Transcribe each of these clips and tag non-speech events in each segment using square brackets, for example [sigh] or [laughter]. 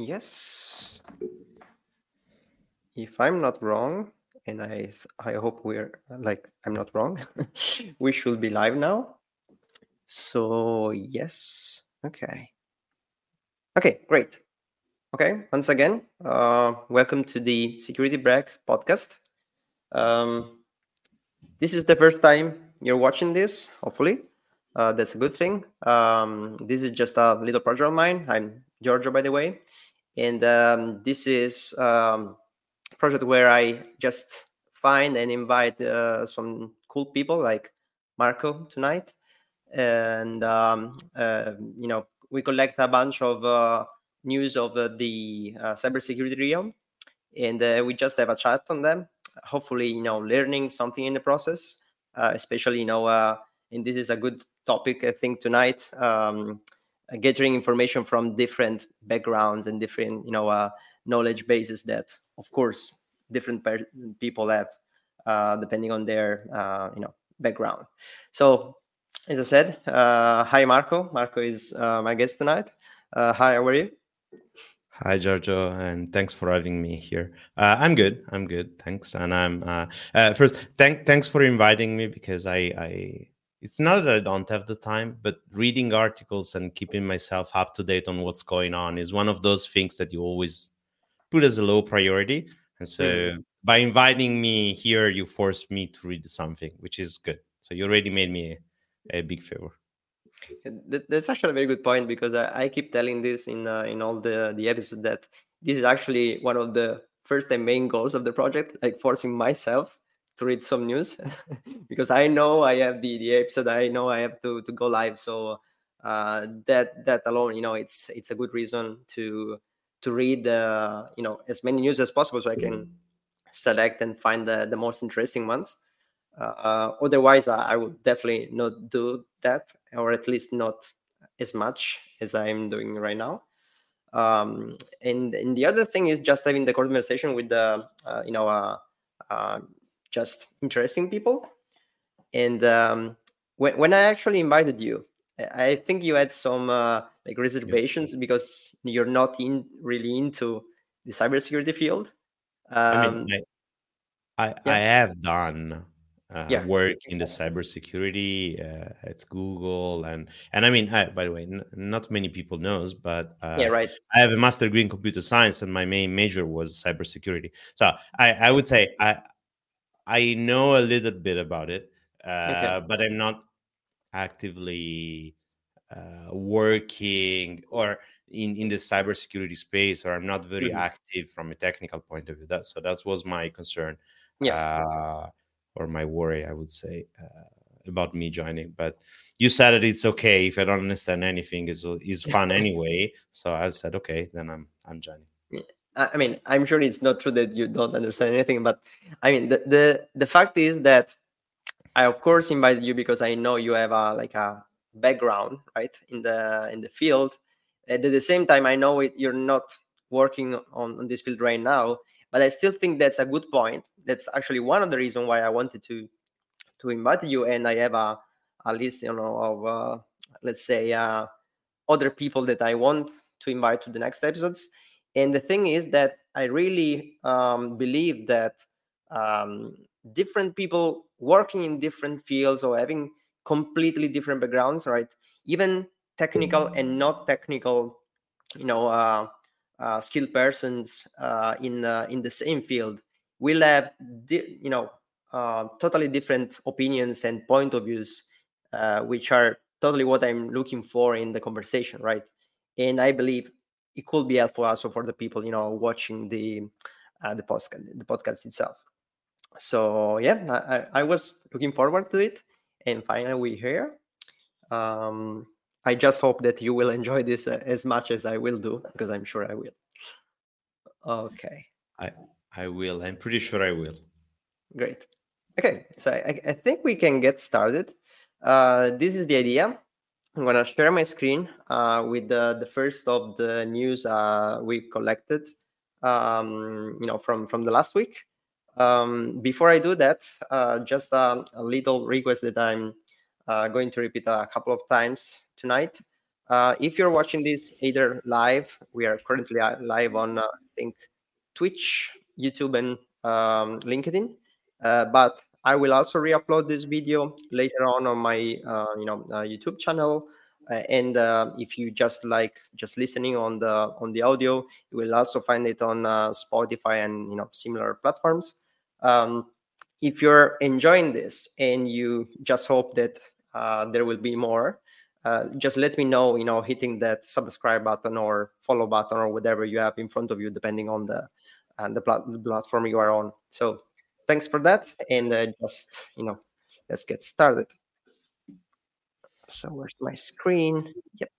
Yes. If I'm not wrong, and I I hope we're like I'm not wrong, [laughs] we should be live now. So yes. Okay. Okay, great. Okay, once again, uh, welcome to the Security Break podcast. Um, this is the first time you're watching this, hopefully. Uh, that's a good thing. Um, this is just a little project of mine. I'm Giorgio, by the way. And um, this is um, project where I just find and invite uh, some cool people like Marco tonight. And, um, uh, you know, we collect a bunch of uh, news of uh, the uh, cybersecurity realm. And uh, we just have a chat on them. Hopefully, you know, learning something in the process, especially, you know, and this is a good topic, I think, tonight. Um, gathering information from different backgrounds and different you know uh, knowledge bases that of course different per- people have uh, depending on their uh, you know background so as i said uh, hi marco marco is uh, my guest tonight hi how are you Hi, Giorgio, and thanks for having me here. Uh, I'm good. I'm good. Thanks. And I'm uh, uh, first. Thank, thanks for inviting me because I, I it's not that I don't have the time, but reading articles and keeping myself up to date on what's going on is one of those things that you always put as a low priority. And so mm-hmm. by inviting me here, you forced me to read something, which is good. So you already made me a, a big favor. That's actually a very good point because I, I keep telling this in uh, in all the the episodes that this is actually one of the first and main goals of the project, like forcing myself to read some news [laughs] because I know I have the the episode. I know I have to to go live. So uh, that that alone, you know, it's it's a good reason to to read uh, you know as many news as possible so I can select and find the the most interesting ones. Uh, otherwise, I, I would definitely not do that, or at least not as much as I'm doing right now. Um, and and the other thing is just having the conversation with the uh, you know uh, uh, just interesting people. And um, when when I actually invited you, I think you had some uh, like reservations yeah. because you're not in really into the cybersecurity field. Um, I mean, um, I I, yeah. I have done uh, yeah, work in the cybersecurity uh, at Google and and I mean I, by the way n- not many people knows but uh, yeah right I have a master degree in computer science and my main major was cybersecurity so I I would say I I know a little bit about it okay. Uh, but I'm not actively uh, working or in in the cybersecurity space or I'm not very mm-hmm. active from a technical point of view that so that was my concern yeah uh, or my worry, I would say, uh, about me joining. But you said that it's okay if I don't understand anything. is is fun [laughs] anyway. So I said, okay, then I'm I'm joining. I mean, I'm sure it's not true that you don't understand anything, but I mean, the the, the fact is that I of course invited you because I know you have a like a background right in the in the field. And At the same time, I know it, you're not working on, on this field right now, but I still think that's a good point. That's actually one of the reasons why I wanted to to invite you. And I have a, a list, you know, of uh, let's say uh, other people that I want to invite to the next episodes. And the thing is that I really um, believe that um, different people working in different fields or having completely different backgrounds, right? Even technical and not technical, you know, uh, uh, skilled persons uh, in uh, in the same field will have di- you know uh, totally different opinions and point of views uh, which are totally what i'm looking for in the conversation right and i believe it could be helpful also for the people you know watching the uh, the podcast the podcast itself so yeah I, I was looking forward to it and finally we're here um, I just hope that you will enjoy this uh, as much as I will do because I'm sure I will. Okay. I I will. I'm pretty sure I will. Great. Okay, so I, I think we can get started. Uh, this is the idea. I'm gonna share my screen uh, with the, the first of the news uh, we collected, um, you know, from from the last week. Um, before I do that, uh, just a, a, little request that I'm uh, going to repeat a couple of times tonight. Uh, if you're watching this either live, we are currently uh, live on, I think, Twitch, YouTube, and um, LinkedIn. But I will also re-upload this video later on on my, uh, you know, uh, YouTube channel. and if you just like just listening on the on the audio, you will also find it on Spotify and you know similar platforms. Um, if you're enjoying this and you just hope that there will be more, uh, just let me know you know hitting that subscribe button or follow button or whatever you have in front of you depending on the and the, plat- the, platform you are on so thanks for that. And uh, just you know let's get started. So where's my screen? Yep.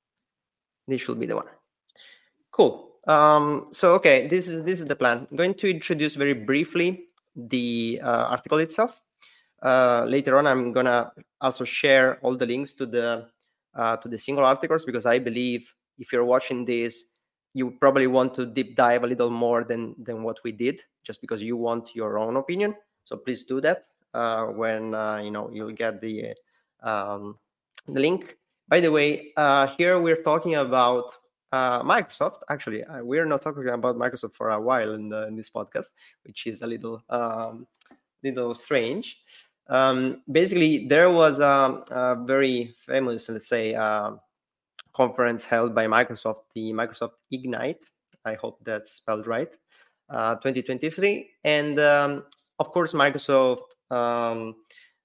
This should be the one. Cool. Um, so okay this is this is the plan. I'm going to introduce very briefly the uh, article itself. Uh, later on i'm gonna also share all the links to the uh, to the single articles because I believe if you're watching this, you probably want to deep dive a little more than than what we did, just because you want your own opinion. So please do that uh, when uh, you know you'll get the um, the link. By the way, uh, here we're talking about uh, Microsoft. Actually, uh, we're not talking about Microsoft for a while in, the, in this podcast, which is a little um, little strange um, basically there was a, a, very famous let's say uh, conference held by microsoft the microsoft ignite. I hope that's spelled right. Uh, 2023 and um, of course microsoft um,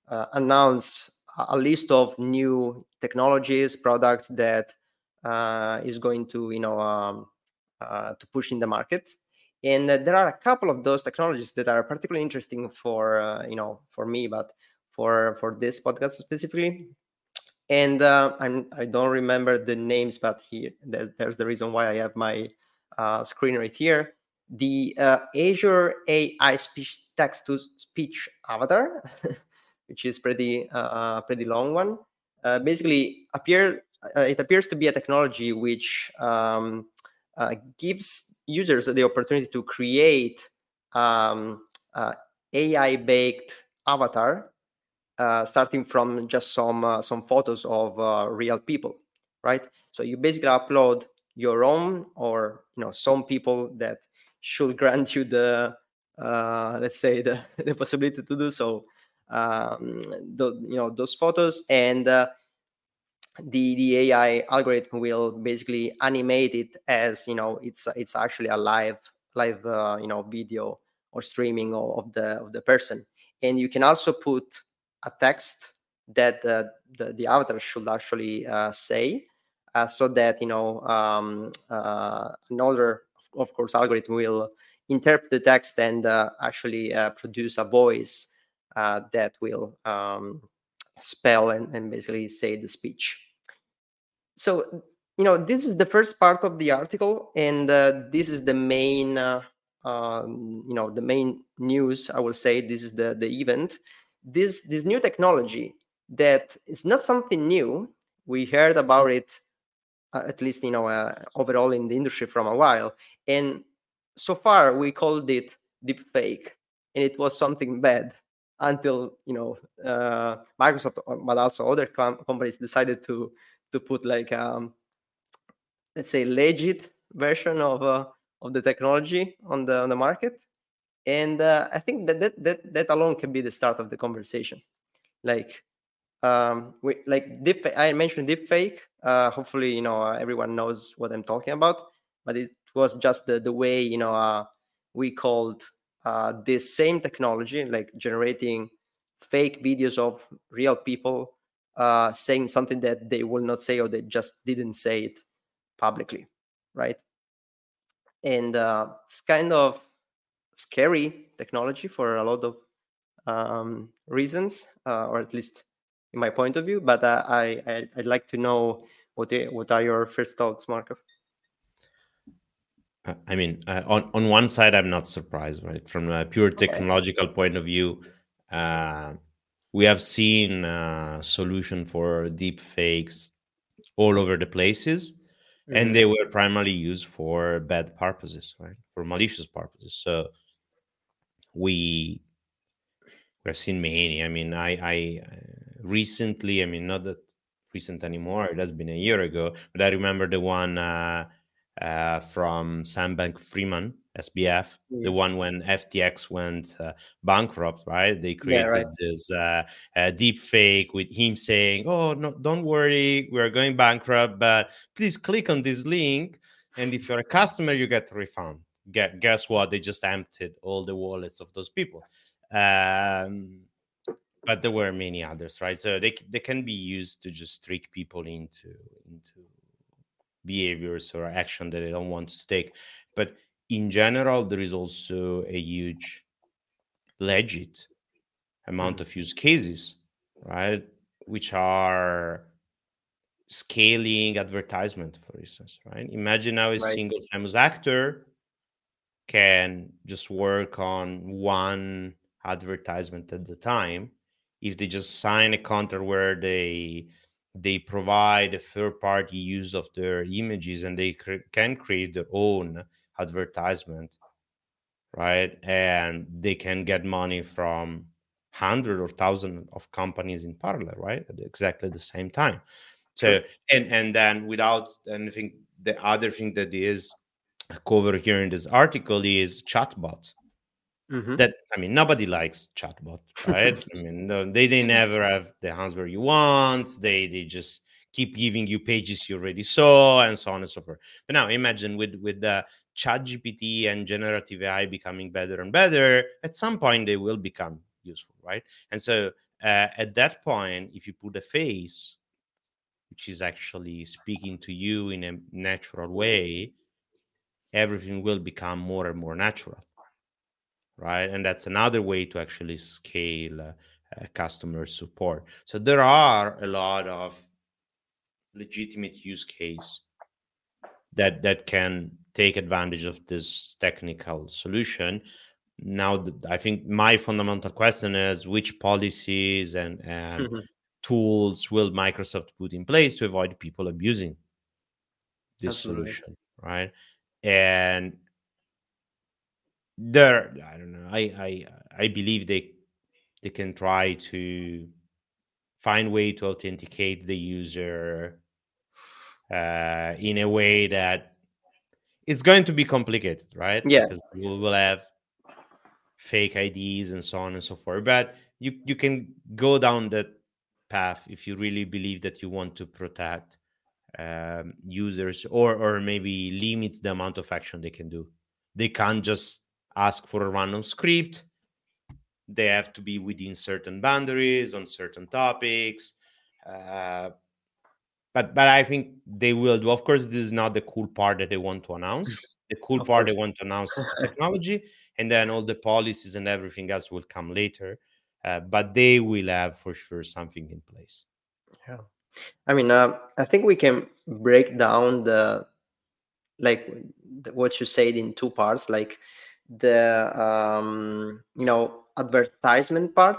uh, announced a list of new technologies products that uh, is going to you know um, uh, to push in the market. And uh, there are a couple of those technologies that are particularly interesting for uh, you know for me but for for this podcast specifically and uh, I'm, i don't remember the names but here there's the reason why i have my uh, screen right here. The uh, azure ai speech text to speech avatar [laughs] which is pretty uh, pretty long one basically appear it appears to be a technology which um, gives users the opportunity to create um, uh, AI baked avatar, uh, starting from just some uh, some photos of uh, real people, right? So you basically upload your own, or you know, some people that should [laughs] grant you the uh, let's say the, [laughs] the possibility to do so. Um, the, you know those photos and uh, the the AI algorithm will basically animate it as you know it's it's actually a live live uh, you know video or streaming of, of, the of the person, and you can also put a text that uh, the the avatar should actually uh, say, uh, so that you know um, uh, another of course algorithm will interpret the text and uh, actually produce a voice that will um, spell and, and basically say the speech. So you know this is the first part of the article and uh, this is the main uh, uh, you know the main news i will say. This is the the event this this new technology that is not something new. We heard about it uh, at least you know uh, overall in the industry from a while. And so far we called it deep fake and it was something bad until you know uh, microsoft but also other com- companies decided to to put like um let's say legit version of uh, of the technology on the on the market and uh, i think that, that that that alone can be the start of the conversation like um we like deep i mentioned deep fake uh hopefully you know uh, everyone knows what i'm talking about but it was just the, the way you know uh we called uh this same technology like generating fake videos of real people uh, saying something that they will not say or they just didn't say it publicly, right? And uh, it's kind of scary technology for a lot of um, reasons, uh, or at least in my point of view. But uh, I, I would like to know what what are your first thoughts, Marco? Uh, I mean, uh, on on one side, I'm not surprised, right? From a pure technological okay. point of view, uh, we have seen a solution for deep fakes all over the places mm-hmm. and they were primarily used for bad purposes right for malicious purposes so we we have seen many i mean i i uh, recently i mean not that recent anymore it has been a year ago but i remember the one uh, uh, from sam bankman-fried SBF, mm. the one when FTX went uh, bankrupt, right? They created yeah, right. this uh, uh, deep fake with him saying, "Oh, no, don't worry, we are going bankrupt, but please click on this link, and if you're a customer, you get a refund." Get, guess what? They just emptied all the wallets of those people. Um, but there were many others, right? So they they can be used to just trick people into into behaviors or action that they don't want to take. But in general, there is also a huge legit amount mm. of use cases, right? Which are scaling advertisement, for instance, right? Imagine now a right. single famous actor can just work on one advertisement at the time. If they just sign a contract where they they provide a third party use of their images and they cr- can create their own advertisement right? And they can get money from hundred or thousand of companies in parallel right? At exactly the same time. So and and then without anything the other thing that is covered here in this article is chatbot mm-hmm. that i mean nobody likes chatbot right [laughs] i mean they they never have the answer you want they they just keep giving you pages you already saw and so on and so forth but now imagine with with the ChatGPT and generative AI becoming better and better, at some point they will become useful, right? And so uh, at that point, if you put a face, which is actually speaking to you in a natural way, everything will become more and more natural right and that's another way to actually scale uh, uh, customer support so there are a lot of legitimate use case that that can take advantage of this technical solution now i think my fundamental question is which policies and, and mm-hmm. tools will microsoft put in place to avoid people abusing this Absolutely. solution right and there i don't know i i i believe they they can try to find way to authenticate the user uh, in a way that it's going to be complicated, right? Yeah, because we will have fake IDs and so on and so forth. But you you can go down that path if you really believe that you want to protect um, users or or maybe limits the amount of action they can do. They can't just ask for a random script. They have to be within certain boundaries on certain topics. Uh, but but I think they will do. Of course, this is not the cool part that they want to announce. [laughs] The cool of part course. they want to announce [laughs] technology, and then all the policies and everything else will come later. Uh, but they will have for sure something in place. Yeah, I mean, uh, I think we can break down the like what you said in two parts, like the um, you know advertisement part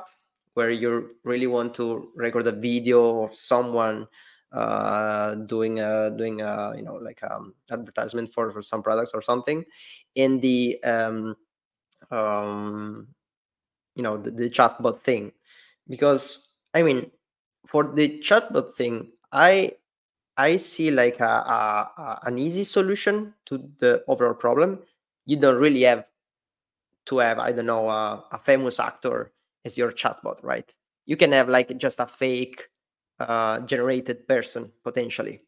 where you really want to record a video of someone uh, doing a doing a you know like um advertisement for for some products or something. In the um um you know the, the chatbot thing. Because i mean for the chatbot thing i i see like a, a, a, an easy solution to the overall problem you don't really have to have i don't know a, a famous actor as your chatbot right you can have like just a fake uh, generated person potentially.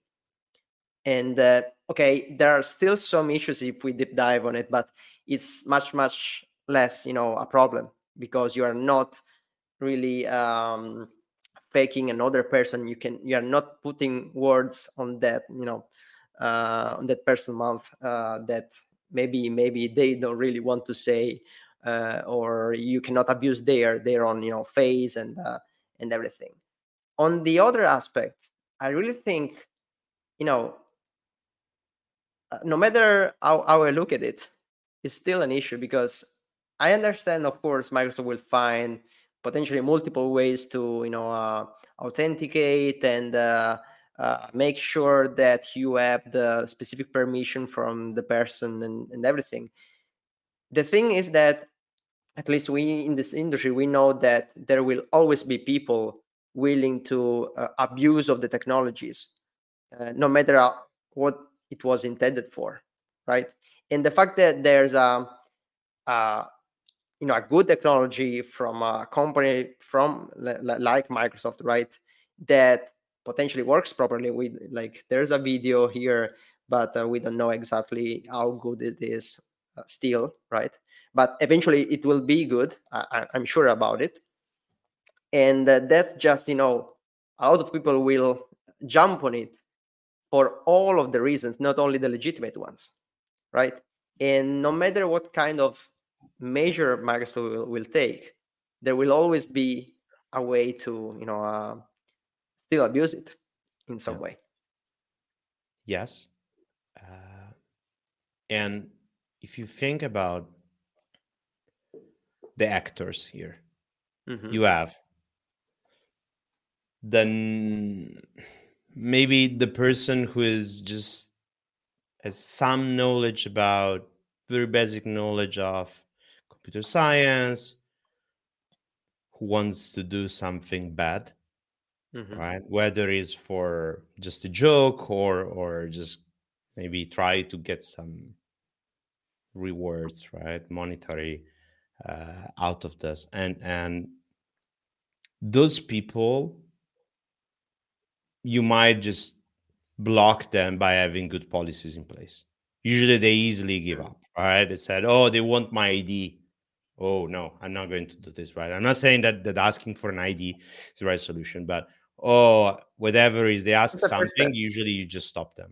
And uh, okay, there are still some issues if we deep dive on it, but it's much much less, you know, a problem because you are not really um, faking another person. You can you are not putting words on that, you know, uh, on that person mouth uh, that maybe maybe they don't really want to say, uh, or you cannot abuse their their own you know face and uh, and everything on the other aspect, I really think, you know, uh, no matter how, how I look at it, it's still an issue because I understand, of course, Microsoft will find potentially multiple ways to, you know, uh, authenticate and uh, uh, make sure that you have the specific permission from the person and, and everything. The thing is that, at least we in this industry, we know that there will always be people willing to uh, abuse of the technologies, uh, no matter what it was intended for, right? And the fact that there's a, a you know a good technology from a company from like Microsoft, right, that potentially works properly. We like there's a video here, but uh, we don't know exactly how good it is uh, still, right? But eventually it will be good. I, I'm sure about it and uh, that's just you know a lot of people will jump on it for all of the reasons not only the legitimate ones right and no matter what kind of measure microsoft will, will take there will always be a way to you know uh, still abuse it in some yeah. way yes uh, and if you think about the actors here mm-hmm. you have then maybe the person who is just has some knowledge about very basic knowledge of computer science who wants to do something bad mm-hmm. right whether it's for just a joke or or just maybe try to get some rewards right monetary uh, out of this and and those people you might just block them by having good policies in place. Usually they easily give up, right? They said, oh, they want my ID. Oh, no, I'm not going to do this, right? I'm not saying that, that asking for an ID is the right solution, but oh, whatever is they ask something, usually you just stop them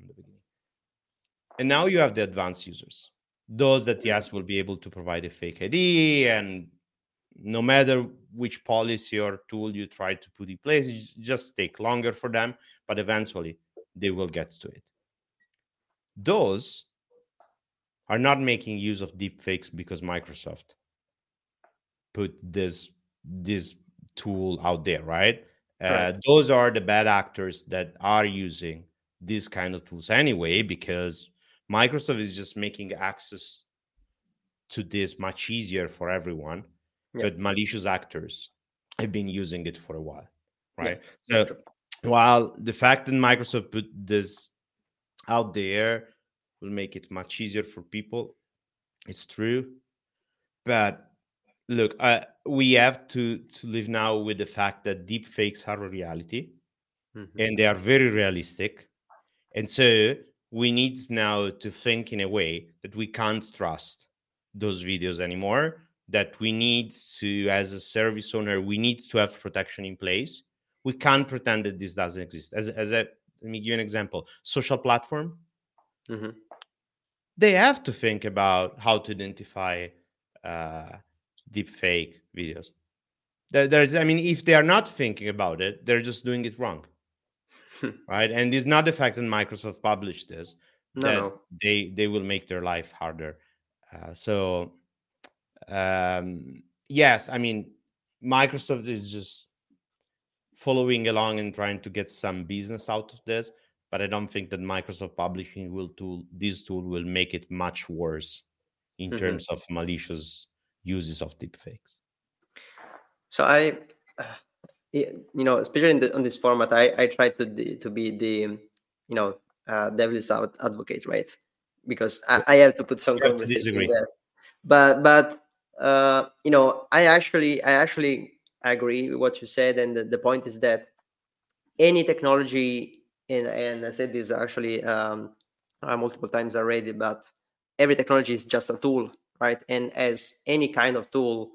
And now you have the advanced users, those that yes will be able to provide a fake ID, and no matter which policy or tool you try to put in place, it just take longer for them, but eventually they will get to it. Those are not making use of deepfakes because Microsoft put this this tool out there, right? Uh, those are the bad actors that are using these kind of tools anyway, because Microsoft is just making access to this much easier for everyone. Yeah. But malicious actors have been using it for a while, right? Yeah, so while the fact that Microsoft put this out there will make it much easier for people, it's true. But look, uh, we have to to live now with the fact that deep fakes are a reality, mm-hmm. and they are very realistic, and so we need now to think in a way that we can't trust those videos anymore. That we need to, as a service owner, we need to have protection in place. We can't pretend that this doesn't exist. As as a let me give you an example: social platform. Mm-hmm. They have to think about how to identify. Uh, deep fake videos. there's, I mean, if they are not thinking about it, they're just doing it wrong, [laughs] right? And it's not the fact that Microsoft published this no, that no. they they will make their life harder. Uh, so, um, yes, I mean, Microsoft is just following along and trying to get some business out of this, but I don't think that Microsoft publishing will tool this tool will make it much worse in mm-hmm. terms of malicious uses of deepfakes? So I, [sighs] you know, especially in the, on this format, I I try to to be the you know uh, devil's advocate, right? Because I, I have to put some conversation there. But but uh, you know, I actually I actually agree with what you said, and the, the point is that any technology, and and I said this actually um, uh, multiple times already, but every technology is just a tool right? And as any kind of tool,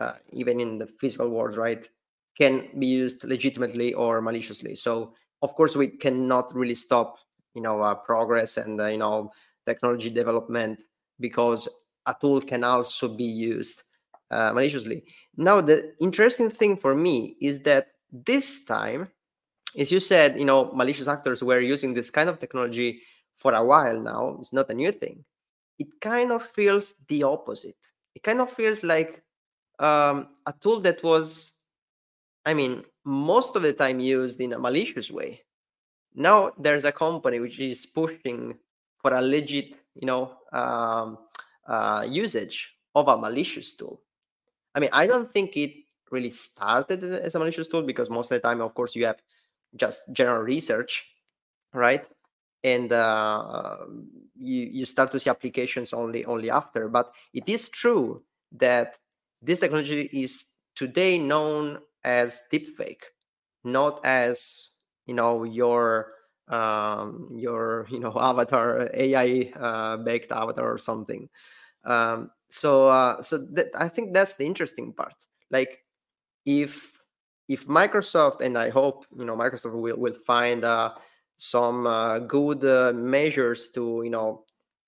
uh, even in the physical world, right, can be used legitimately or maliciously. So of course we cannot really stop, you know, progress and uh, you know technology development because a tool can also be used uh, maliciously. Now the interesting thing for me is that this time, as you said, you know, malicious actors were using this kind of technology for a while now. It's not a new thing it kind of feels the opposite. It kind of feels like um, a tool that was, I mean, most of the time used in a malicious way. Now there's a company which is pushing for a legit, you know, um, uh, usage of a malicious tool. I mean, I don't think it really started as a malicious tool because most of the time, of course, you have just general research, right? And uh, you you start to see applications only only after. But it is true that this technology is today known as deepfake, not as you know your um, your [laughs] you know avatar AI uh, baked avatar or something. Um, so uh, so that, I think that's the interesting part. Like if if Microsoft and I hope you know Microsoft will will find some uh, good uh, measures to you know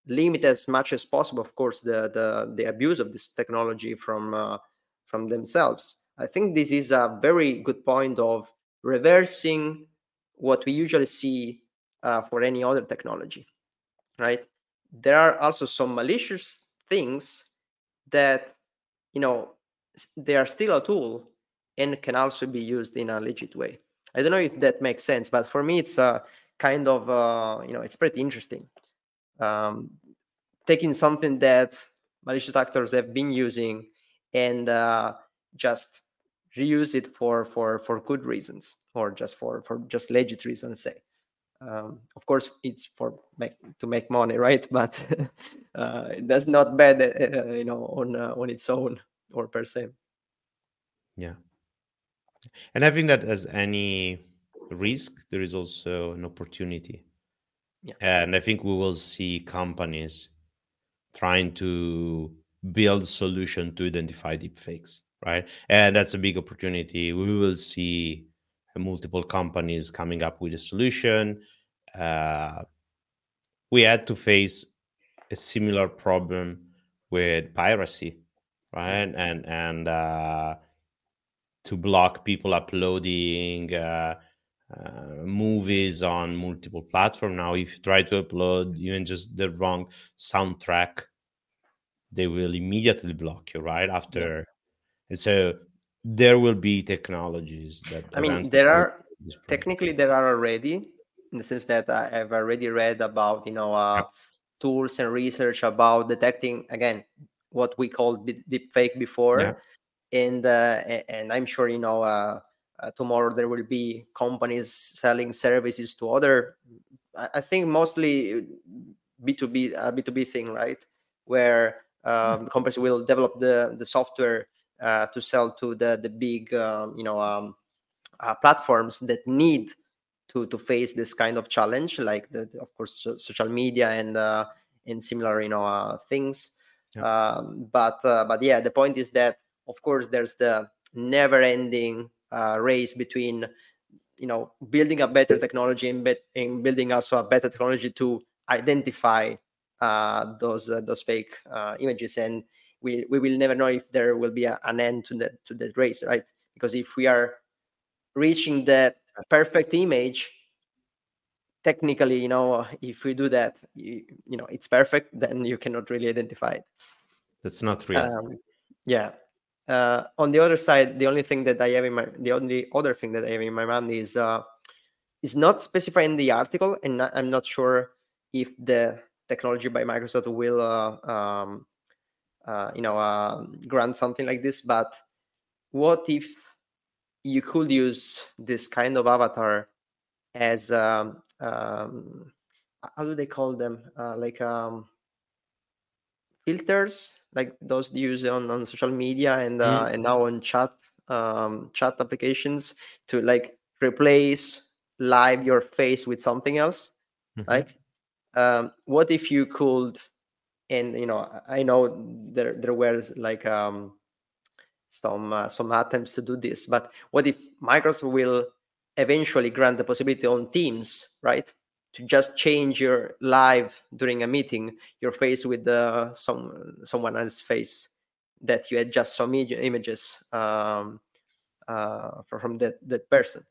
limit as much as possible of course the the, the abuse of this technology from uh, from themselves. I think this is a very good point of reversing what we usually see uh, for any other technology right? There are also some malicious things that you know they are still a tool and can also be used in a legit way I don't know if that makes sense, but for me, it's uh, kind of uh, you know it's pretty interesting. Um, taking something that malicious actors have been using and uh, just reuse it for for for good reasons or just for for just legit reasons say. Um, of course it's for make to make money [laughs] right? But uh, that's not bad uh, you know on uh, on its own or per se. Yeah and I think that as any risk, there is also an opportunity. Yeah. And I think we will see companies trying to build a solution to identify deepfakes, right? And that's a big opportunity. We will see multiple companies coming up with a solution. Uh, we had to face a similar problem with piracy, right? And and uh, to block people uploading uh, uh, movies on multiple platforms. Now, if you try to upload even just the wrong soundtrack, they will immediately block you right after. Yeah. And so there will be technologies that. I mean, there are technically there are already in the sense that I have already read about you know uh, tools and research about detecting again what we called deep fake before, yeah. And uh, and I'm sure you know uh, uh tomorrow there will be companies selling services to other. I think mostly B two B B two B thing, right? Where um, companies will develop the the software uh, to sell to the the big um, you know um, uh, platforms that need to to face this kind of challenge, like the, of course so, social media and uh, and similar you know uh, things. Yeah. Um, but uh, but yeah, the point is that of course there's the never-ending uh, race between you know building a better technology and, be- and building also a better technology to identify uh, those uh, those fake uh, images. And we we will never know if there will be a, an end to that to that race right? Because if we are reaching that perfect image technically you know if we do that you, you know it's perfect then you cannot really identify it. That's not real. Um, yeah uh, on the other side the only thing that i have in my the only other thing that i have in my mind is uh is not specified in the article and not, i'm not sure if the technology by microsoft will uh, um, uh, you know uh, grant something like this but what if you could use this kind of avatar as um, um, how do they call them? Uh, like um, filters like those used on, on social media and uh, mm. and now on chat um, chat applications to like replace live your face with something else mm-hmm. like um, what if you could and you know i know there there were like um some uh, some attempts to do this. But what if Microsoft will eventually grant the possibility on Teams, right, to just change your live during a meeting your face with uh, some someone else's face that you had just some images um, uh, from that that person.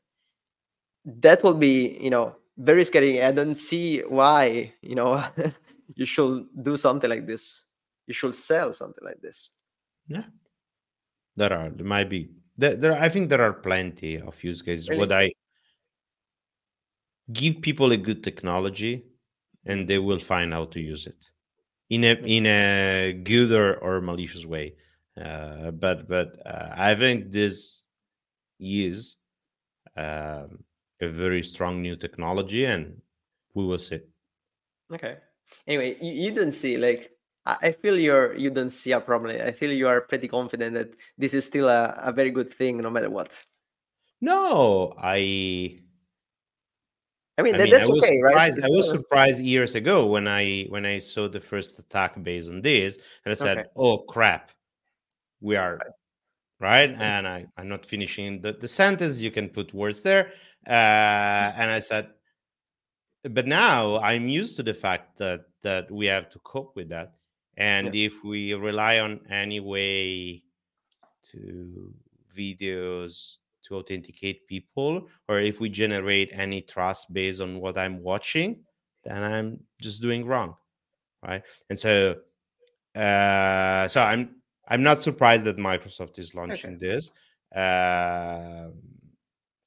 That will be, you know, very scary. I don't see why, you know, [laughs] you should do something like this. You should sell something like this. Yeah, there are. There might be. There, there I think there are plenty of use cases. Really? Would I give people a good technology, and they will find how to use it in a in a good or, or malicious way. Uh, but but uh, I think this is um, a very strong new technology, and we will see. Okay. Anyway, you, you didn't see like I feel you're you don't see a problem. I feel you are pretty confident that this is still a, a very good thing no matter what. No, I I mean, I mean that's I okay, right? I was surprised years ago when I when I saw the first attack based on this, and I said, okay. "Oh crap, we are right." And I I'm not finishing the the sentence. You can put words there, uh, and I said, "But now I'm used to the fact that that we have to cope with that." And yeah. if we rely on any way to videos to authenticate people, or if we generate any trust based on what I'm watching, then I'm just doing wrong, right? And so, uh, so I'm I'm not surprised that Microsoft is launching okay. this. Uh,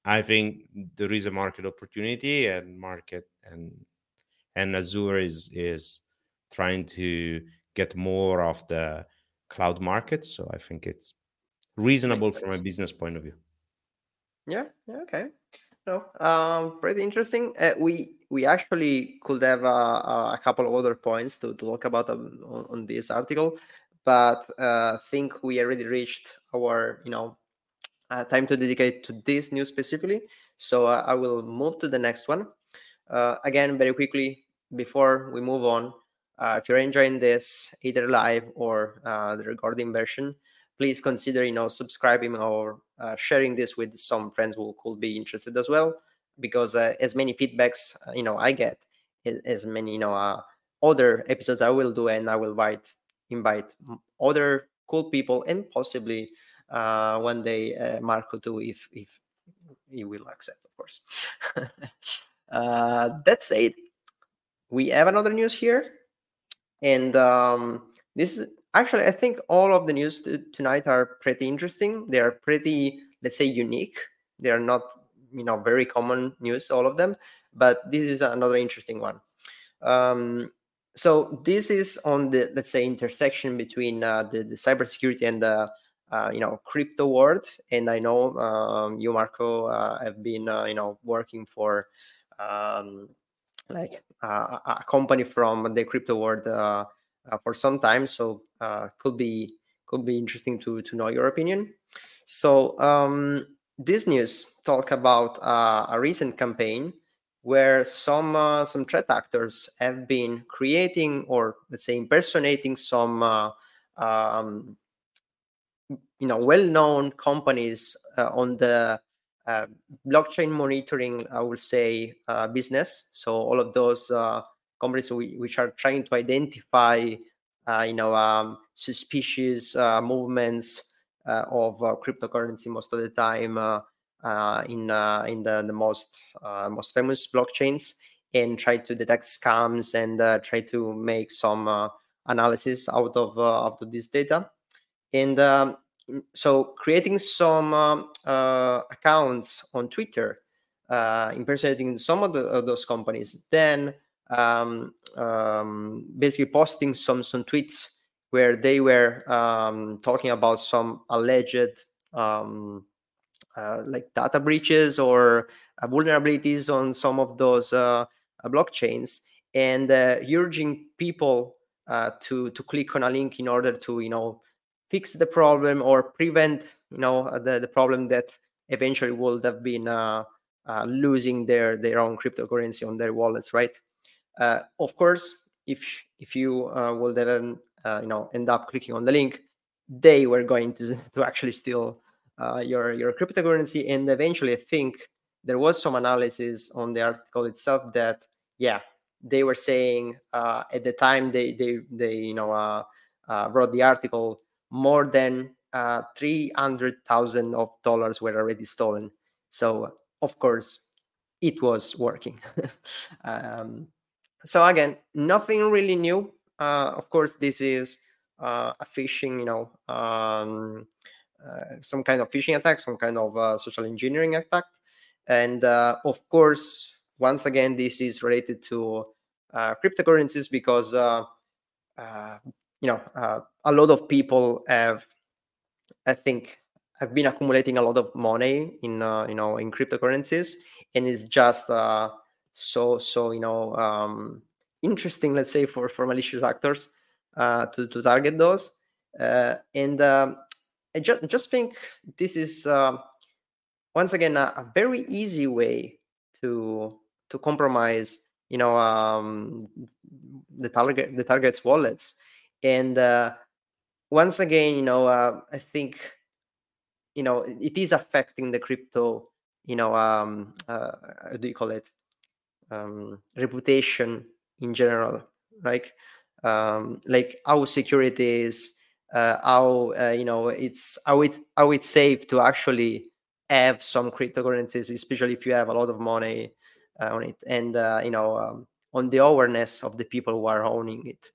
I think there is a market opportunity, and market and and Azure is is trying to get more of the cloud market. So I think it's reasonable from a business point of view. Yeah. Yeah. Okay. No. Um. Pretty interesting. Uh, we we actually could have a, a couple of other points to, to talk about um, on, on, this article, but uh, think we already reached our you know uh, time to dedicate to this news specifically. So uh, I will move to the next one. Uh, again, very quickly before we move on, uh, if you're enjoying this either live or uh, the recording version please consider you know subscribing or uh, sharing this with some friends who could be interested as well because uh, as many feedbacks uh, you know i get as many you know uh, other episodes I will do, and I will invite invite other cool people and possibly uh, one day uh, Marco too, if if he will accept, of course. [laughs] that's it. We have another news here, and um, this is actually I think all of the news t- tonight are pretty interesting. They are pretty, let's say, unique. They are not you know very common news, all of them, but this is another interesting one. Um, so this is on the let's say intersection between uh, the, the cybersecurity and the uh, you know crypto world and i know um, you marco uh, have been uh, you know working for um, like uh, a company from the crypto world uh, for some time so could be could be interesting to to know your opinion. So um, this news talk about a recent campaign where some uh, some threat actors have been creating or let's say impersonating some uh, um, you know well-known companies uh, on the uh, blockchain monitoring i would say uh, business. So all of those uh, companies which are trying to identify you know um, suspicious movements of cryptocurrency most of the time uh, in uh, in the, the most uh, most famous blockchains and try to detect scams and try to make some analysis out of out of this data. And um, so creating some um, accounts on Twitter uh, impersonating some of, the, of, those companies, then um, um, basically posting some some tweets where they were um, talking about some alleged um, uh, like data breaches or uh, vulnerabilities on some of those uh, blockchains. And urging people to to click on a link in order to you know fix the problem or prevent you know the, the problem that eventually would have been uh, uh, losing their their own cryptocurrency on their wallets right uh, of course if if you will then you know end up clicking on the link they were going to [laughs] to actually steal uh, your your cryptocurrency. And eventually, I think there was some analysis on the article itself that yeah, they were saying uh, at the time they they they you know uh, uh wrote the article more than uh, three hundred thousand of dollars were already stolen. So of course, it was working. [laughs] um, so again, nothing really new. Uh, of course, this is a phishing, you know, um, uh, some kind of phishing attack, some kind of uh, social engineering attack. And uh, of course, once again, this is related to cryptocurrencies because you know a lot of people have, I think, have been accumulating a lot of money in you know in cryptocurrencies, and it's just so so you know um, interesting let's say for for malicious actors uh, to to target those. Uh, and um, I just just think this is uh, once again a, a, very easy way to to compromise, you know, um, the target the target's wallets, and uh, once again, you know, uh, I think you know it is affecting the crypto, you know, um, uh, how do you call it, um, reputation in general, right? Um, like how secure it is uh, how uh, you know it's how it how it's safe to actually have some cryptocurrencies, especially if you have a lot of money uh, on it, and uh, you know um, on the awareness of the people who are owning it.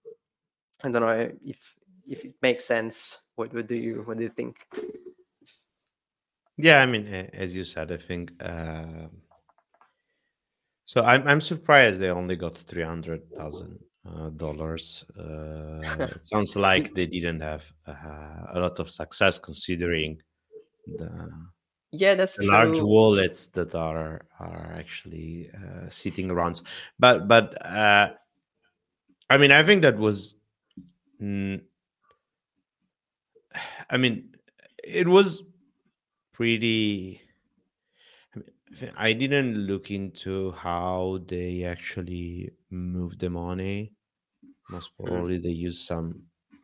I don't know if if it makes sense. What, what do you what do you think? Yeah, I mean, as you said, I think. So I'm I'm surprised they only got three hundred thousand uh, dollars. Uh, it sounds [laughs] like they didn't have uh, a lot of success considering the yeah that's the large wallets that are are actually uh, sitting around. But but uh, I mean I think that was. Mm, [sighs] I mean, it was pretty I didn't look into how they actually move the money. Most mm. probably they use some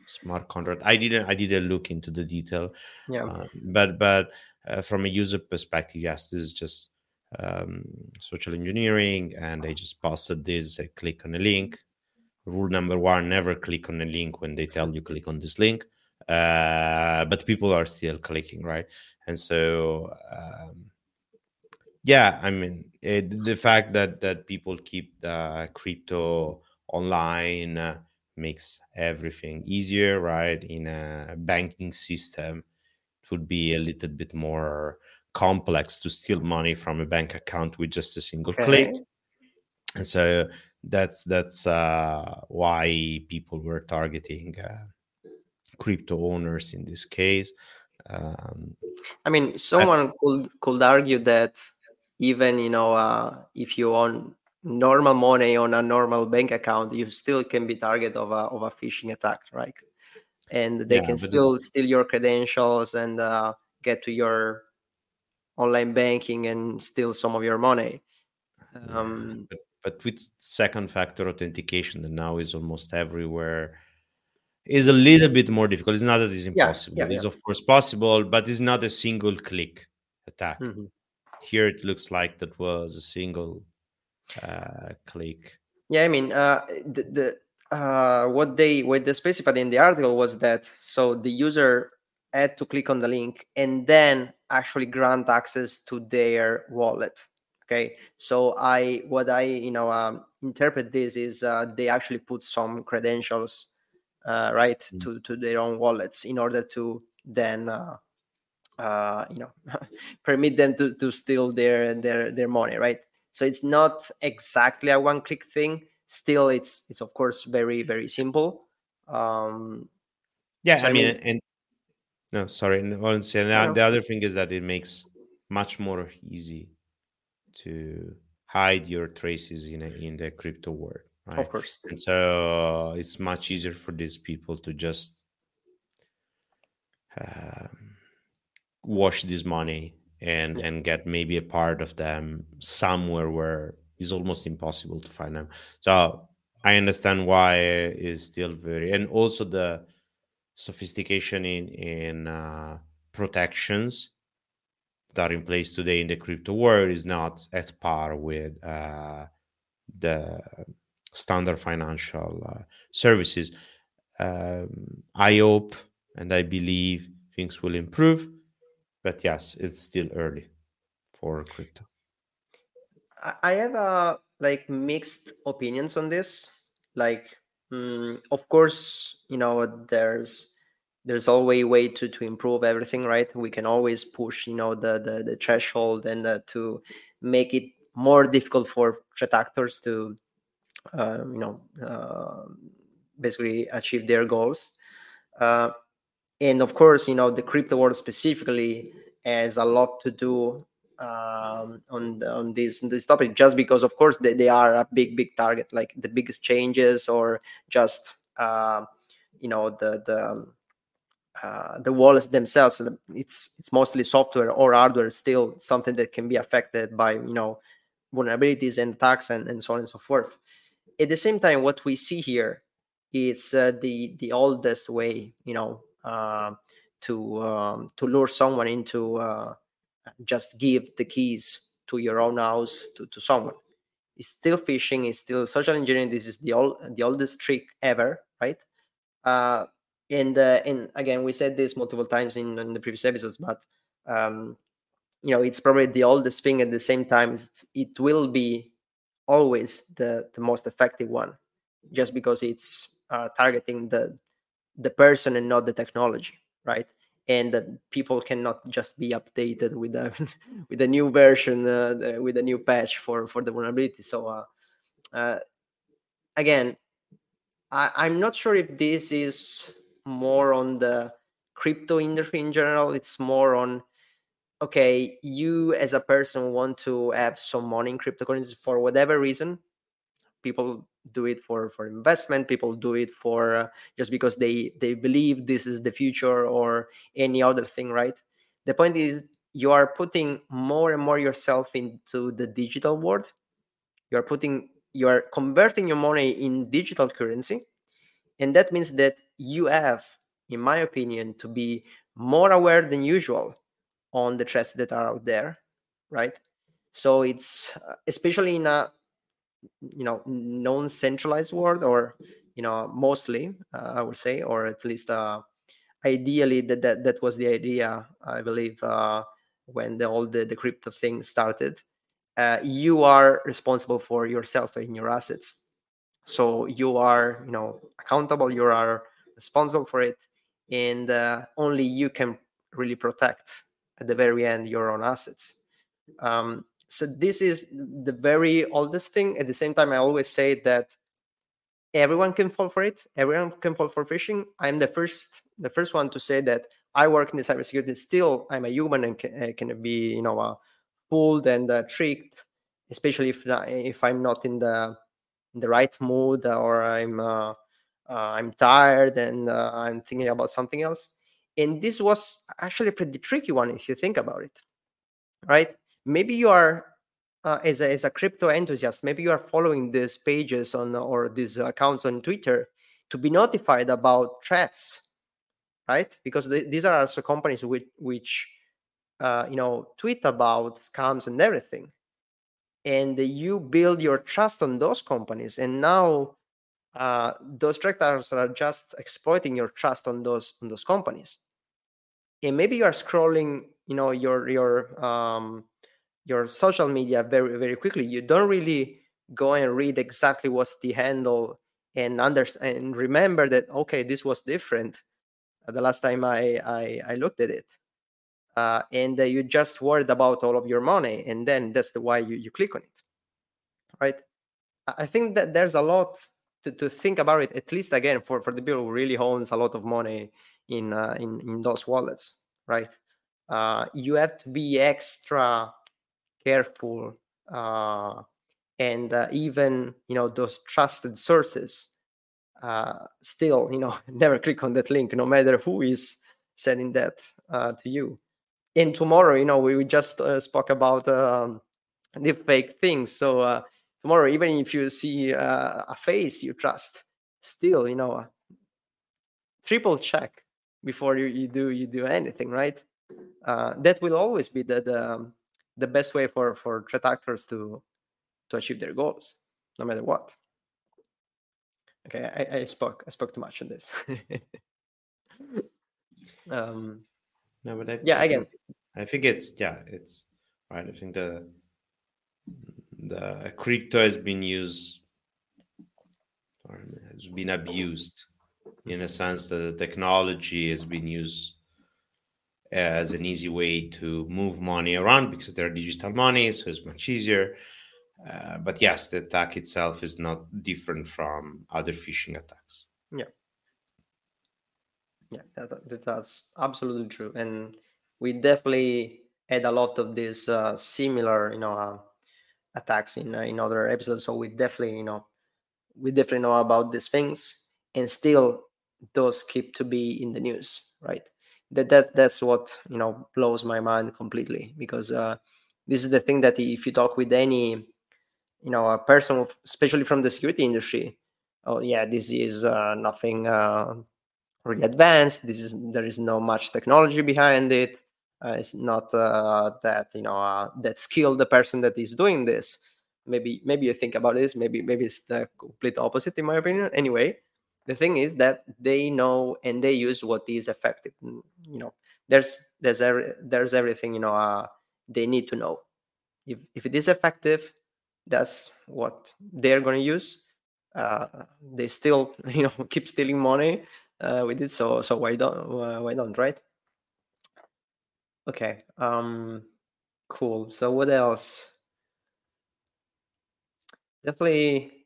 smart contract. I didn't. I didn't look into the detail. Yeah. Uh, but but uh, from a user perspective, yes, this is just um, social engineering, and they just posted this. I click on a link, rule number one never click on a link when they tell you click on this link uh, but people are still clicking right and so um, yeah i mean it, the fact that that people keep the crypto online uh, makes everything easier right? In a banking system it would be a little bit more complex to steal money from a bank account with just a single okay. click. And so that's that's uh, why people were targeting uh, crypto owners in this case. Um, i mean someone I, could could argue that even you know uh, if you own normal money on a normal bank account you still can be target of a of a phishing attack right? And they yeah, can still steal your credentials and uh, get to your online banking and steal some of your money. Um, but, but with second factor authentication that now is almost everywhere is a little bit more difficult. It's not that it's impossible. yeah, yeah, it's of course possible but it's not a single click attack. Mm-hmm. Here it looks like that was a single uh, click yeah i mean uh, the, the uh, what they what they specified in the article was that so the user had to click on the link and then actually grant access to their wallet okay so i what i you know um, interpret this is uh, they actually put some credentials uh, right mm. to to their own wallets in order to then uh, uh you know [laughs] permit them to to steal their their their money right? So it's not exactly a one click thing. Still it's it's of course very very simple. Um yeah so i mean, mean and no sorry and the other thing is that it makes much more easy to hide your traces in a, in the crypto world right? Of course. And so it's much easier for these people to just uh, wash this money and and get maybe a part of them somewhere where it's almost impossible to find them. So i understand why it's still very and also the sophistication in in uh, protections that are in place today in the crypto world is not at par with uh, the standard financial uh, services. Um, I hope and I believe things will improve, but yes, it's still early for crypto. I have uh, like mixed opinions on this. Like, mm, of course, you know, there's there's always a way to to improve everything right we can always push you know the the, the threshold and uh, to make it more difficult for threat actors to uh, you know uh, basically achieve their goals uh, and of course you know the crypto world specifically has a lot to do um, on on this this topic just because of course they, they are a big big target like the biggest changes or just uh, you know the the uh, the wallets themselves. It's it's mostly software or hardware still something that can be affected by you know vulnerabilities and attacks and, and so on and so forth. At the same time what we see here it's uh, the the oldest way you know to um, to lure someone into uh, just give the keys to your own house to, to someone. It's still phishing it's still social engineering this is the old the oldest trick ever right? Uh, and uh, and again we said this multiple times in, in the previous episodes but um you know it's probably the oldest thing at the same time it will be always the the most effective one just because it's uh, targeting the the person and not the technology right and that people cannot just be updated with a [laughs] with a new version uh, with a new patch for for the vulnerability so uh, uh again I, i'm not sure if this is more on the crypto industry in general. It's more on okay, you as a person want to have some money in cryptocurrencies for whatever reason. People do it for for investment. People do it for uh, just because they they believe this is the future or any other thing, right? The point is you are putting more and more yourself into the digital world. You are putting you are converting your money in digital currency and that means that you have, in my opinion, to be more aware than usual on the threats that are out there, right? So it's uh, especially in a you know non-centralized world or you know mostly uh, i would say or at least uh, ideally that, that that was the idea i believe uh, when the, all the, the crypto thing started. Uh, you are responsible for yourself and your assets. So you are you know accountable you are responsible for it and uh, only you can really protect at the very end your own assets. Um, so this is the very oldest thing. At the same time i always say that everyone can fall for it. Everyone can fall for phishing. I'm the first the first one to say that i work in the cybersecurity. Still i'm a human and can, uh, can be you know uh, fooled and uh, tricked especially if if i'm not in the in the right mood or i'm uh, uh, i'm tired and uh, i'm thinking about something else. And this was actually a pretty tricky one if you think about it right maybe you are uh, as, a, as a crypto enthusiast maybe you are following these pages on or these accounts on twitter to be notified about threats right? Because th- these are also companies which, which uh, you know tweet about scams and everything. And you build your trust on those companies and now uh, those threat actors are just exploiting your trust on those on those companies. And maybe you are scrolling you know your your um, your social media very very quickly. You don't really go and read exactly what's the handle and understand and remember that okay this was different the last time i i, I looked at it. Uh, and uh, you just worried about all of your money and then that's the why you, you click on it right? I think that there's a lot to, to think about it at least again for, for the people who really owns a lot of money in uh, in, in those wallets right? Uh, you have to be extra careful uh, and uh, even you know those trusted sources uh, still you know [laughs] never click on that link no matter who is sending that uh, to you. And tomorrow you know we, we just uh, spoke about um, the fake things. So uh, tomorrow even if you see a face you trust still you know triple check before you, you do you do anything right? That will always be the, the um, the best way for for threat actors to to achieve their goals no matter what. Okay i, I spoke i spoke too much on this. [laughs] Um no but I, yeah I again. Think, i think it's yeah it's right i think the the crypto has been used or has been abused in a sense that the technology has been used as an easy way to move money around because they're digital money, so it's much easier. Uh, but yes, the attack itself is not different from other phishing attacks. Yeah, yeah, that, that's absolutely true, and we definitely had a lot of these uh, similar, you know, uh, attacks in uh, in other episodes. So we definitely, you know, we definitely know about these things, and still those keep to be in the news, right? That that that's what you know blows my mind completely because uh, this is the thing that if you talk with any you know a person especially from the security industry oh yeah this is uh, nothing uh, really advanced. This is there is no much technology behind it. Uh, it's not uh, that you know uh, that skilled the person that is doing this. Maybe maybe you think about this. Maybe maybe it's the complete opposite in my opinion. Anyway the thing is that they know and they use what is effective you know there's there's every, there's everything you know uh, they need to know. If, if it is effective that's what they're going to use. Uh, they still [laughs] you know keep stealing money uh, with it so so why don't uh, why don't right? Okay um cool. So what else? Definitely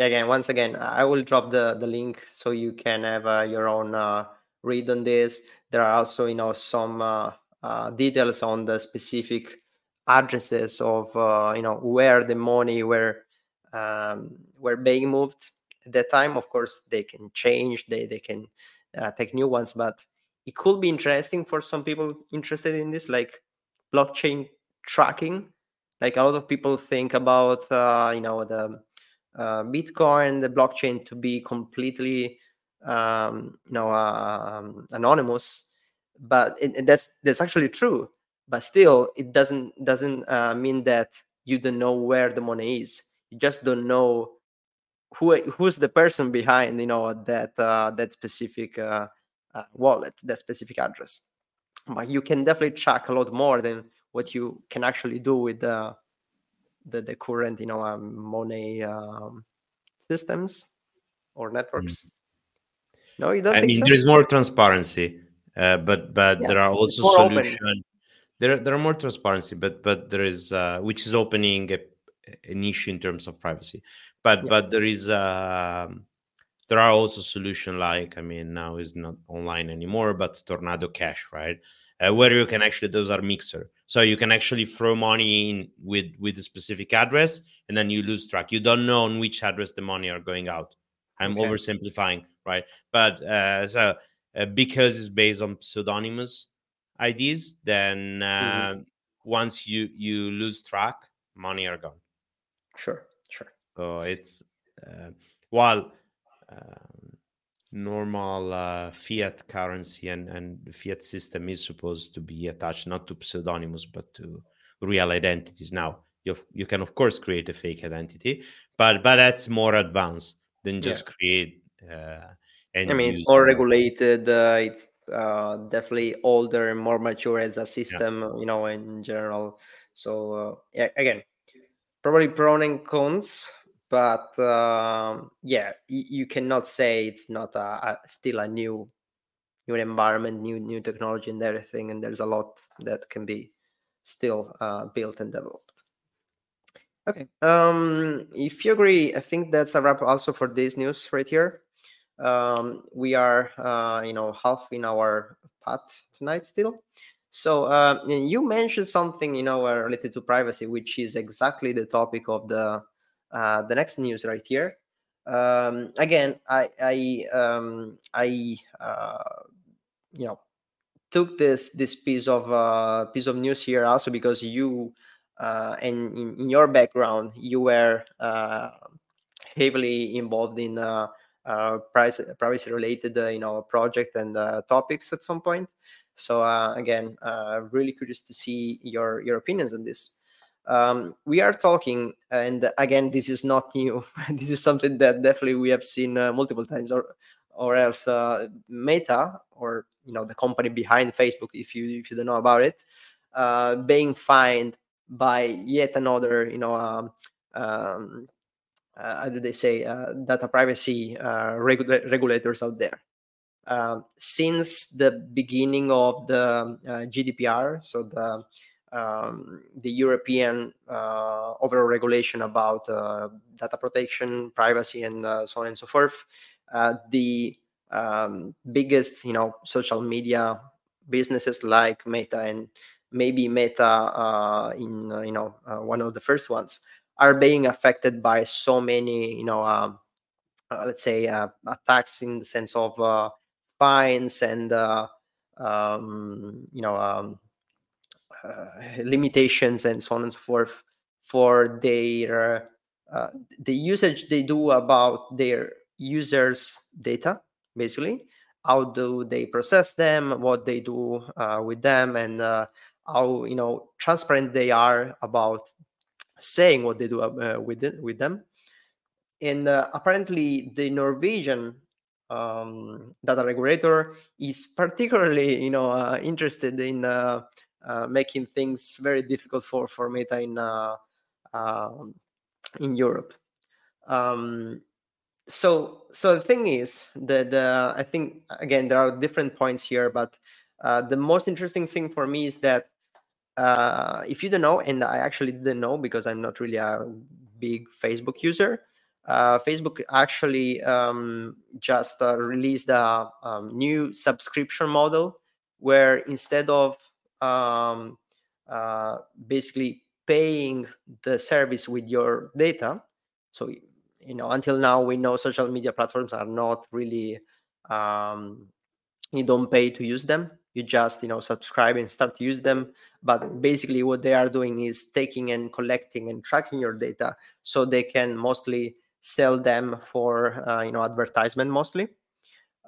yeah again once again i will drop the the link so you can have uh, your own uh, read on this. There are also you know some uh, uh details on the specific addresses of uh, you know where the money were um, were being moved. At that time of course they can change they they can uh, take new ones but it could be interesting for some people interested in this like blockchain tracking. Like a lot of people think about you know the uh, Bitcoin, the blockchain, to be completely, um, you know, uh, um, anonymous. But it, that's that's actually true. But still, it doesn't doesn't uh, mean that you don't know where the money is. You just don't know who who's the person behind you know that uh, that specific uh, uh, wallet, that specific address. But you can definitely track a lot more than what you can actually do with the the, the current you know um, money um, systems or networks. Mm. No, you don't. I mean, so? there is more transparency, uh, but but yeah, there are also solutions. There, there are more transparency, but but there is uh, which is opening a, an issue in terms of privacy. But yeah. but there is uh, there are also solution like I mean now is not online anymore, but Tornado Cash, right? Uh, where you can actually those are mixer, so you can actually throw money in with with a specific address, and then you lose track. You don't know on which address the money are going out. I'm okay. oversimplifying, right? But uh, so uh, because it's based on pseudonymous IDs, then uh, mm-hmm. once you you lose track, money are gone. Sure, sure. So it's uh, while normal uh, fiat currency and and fiat system is supposed to be attached not to pseudonymous but to real identities. Now you you can of course create a fake identity, but but that's more advanced than just yeah. create. Uh, I mean, it's more regulated. Uh, it's uh, definitely older and more mature as a system, yeah. you know, in general. So uh, yeah, again, probably pros and cons, but um, yeah, you, you, cannot say it's not a, a, still a new new environment, new new technology and everything. And there's a lot that can be still uh, built and developed. Okay. Um, if you agree, I think that's a wrap also for this news right here. Um, we are, uh, you know, half in our path tonight still. So uh, you mentioned something, you know, uh, related to privacy, which is exactly the topic of the uh, the next news right here. Um, again, I I um, I uh, you know took this this piece of uh, piece of news here also because you uh, and in, in, your background you were uh, heavily involved in uh, uh, privacy, privacy related uh, you know project and uh, topics at some point so uh, again uh, really curious to see your your opinions on this um, we are talking and again this is not new [laughs] this is something that definitely we have seen uh, multiple times or or else meta or you know the company behind facebook if you if you don't know about it being fined by yet another you know um, um, uh, how do they say uh, data privacy uh, regulators out there. Um, since the beginning of the GDPR, so the um, the European uh, overall regulation about uh, data protection, privacy, and uh, so on and so forth. the um, biggest, you know, social media businesses like Meta and maybe Meta in you know one of the first ones are being affected by so many, you know, uh, let's say uh, attacks in the sense of uh, fines and uh, um, you know um, uh, limitations and so on and so forth for their uh, the usage they do about their users' data, basically. How do they process them? What they do with them, and how you know transparent they are about saying what they do uh, with it, with them. And uh, apparently, the Norwegian um, data regulator is particularly, you know, uh, interested in uh, uh, making things very difficult for for Meta in uh, um, in Europe. Um, so, so the thing is that I think again there are different points here, but the most interesting thing for me is that uh, if you don't know, and I actually didn't know because I'm not really a big Facebook user, uh, Facebook actually um, just uh, released a um, new subscription model where instead of um, uh, basically paying the service with your data, so you know until now we know social media platforms are not really um, you don't pay to use them. You just you know subscribe and start to use them. But basically what they are doing is taking and collecting and tracking your data so they can mostly sell them for uh, you know advertisement mostly.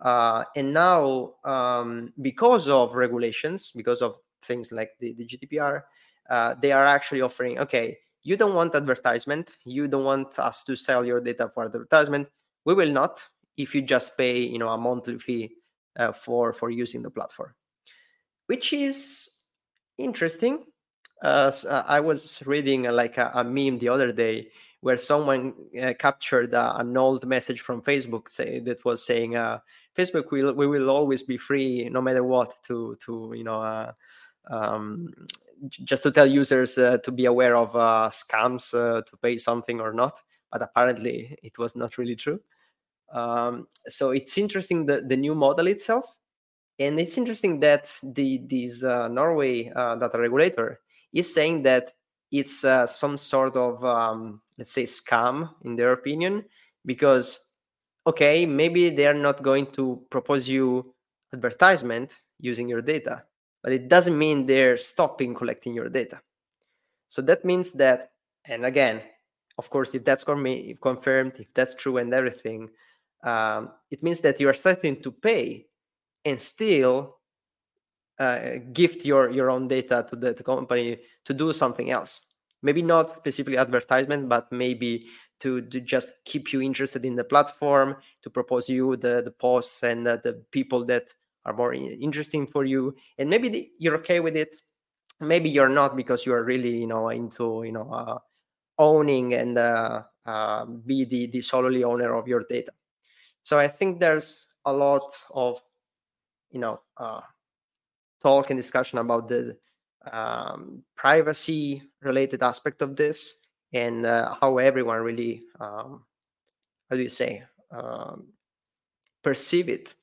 Uh, and now um, because of regulations because of things like the, the gdpr uh, they are actually offering okay you don't want advertisement you don't want us to sell your data for advertisement we will not if you just pay you know a monthly fee uh, for for using the platform. Which is interesting. Uh, i was reading uh, like a, a, meme the other day where someone uh, captured uh, an old message from facebook say, that was saying facebook will we will always be free no matter what to to you know um, just to tell users uh, to be aware of uh, scams uh, to pay something or not. But apparently, it was not really true. Um, so it's interesting the, the new model itself, and it's interesting that the this uh, Norway uh, data regulator is saying that it's uh, some sort of um, let's say scam in their opinion because okay maybe they are not going to propose you advertisement using your data but it doesn't mean they're stopping collecting your data. So that means that, and again, of course, if that's confirmed, if that's true and everything, um, it means that you are starting to pay and still uh, gift your, your own data to the, the company to do something else. Maybe not specifically advertisement, but maybe to, to just keep you interested in the platform, to propose you the, the posts and uh, the people that are more interesting for you and maybe the, you're okay with it maybe you're not because you are really you know into you know uh, owning and uh, uh, be the, the solely owner of your data. So i think there's a lot of you know uh, talk and discussion about the um, privacy related aspect of this and uh, how everyone really um, how do you say um, perceive it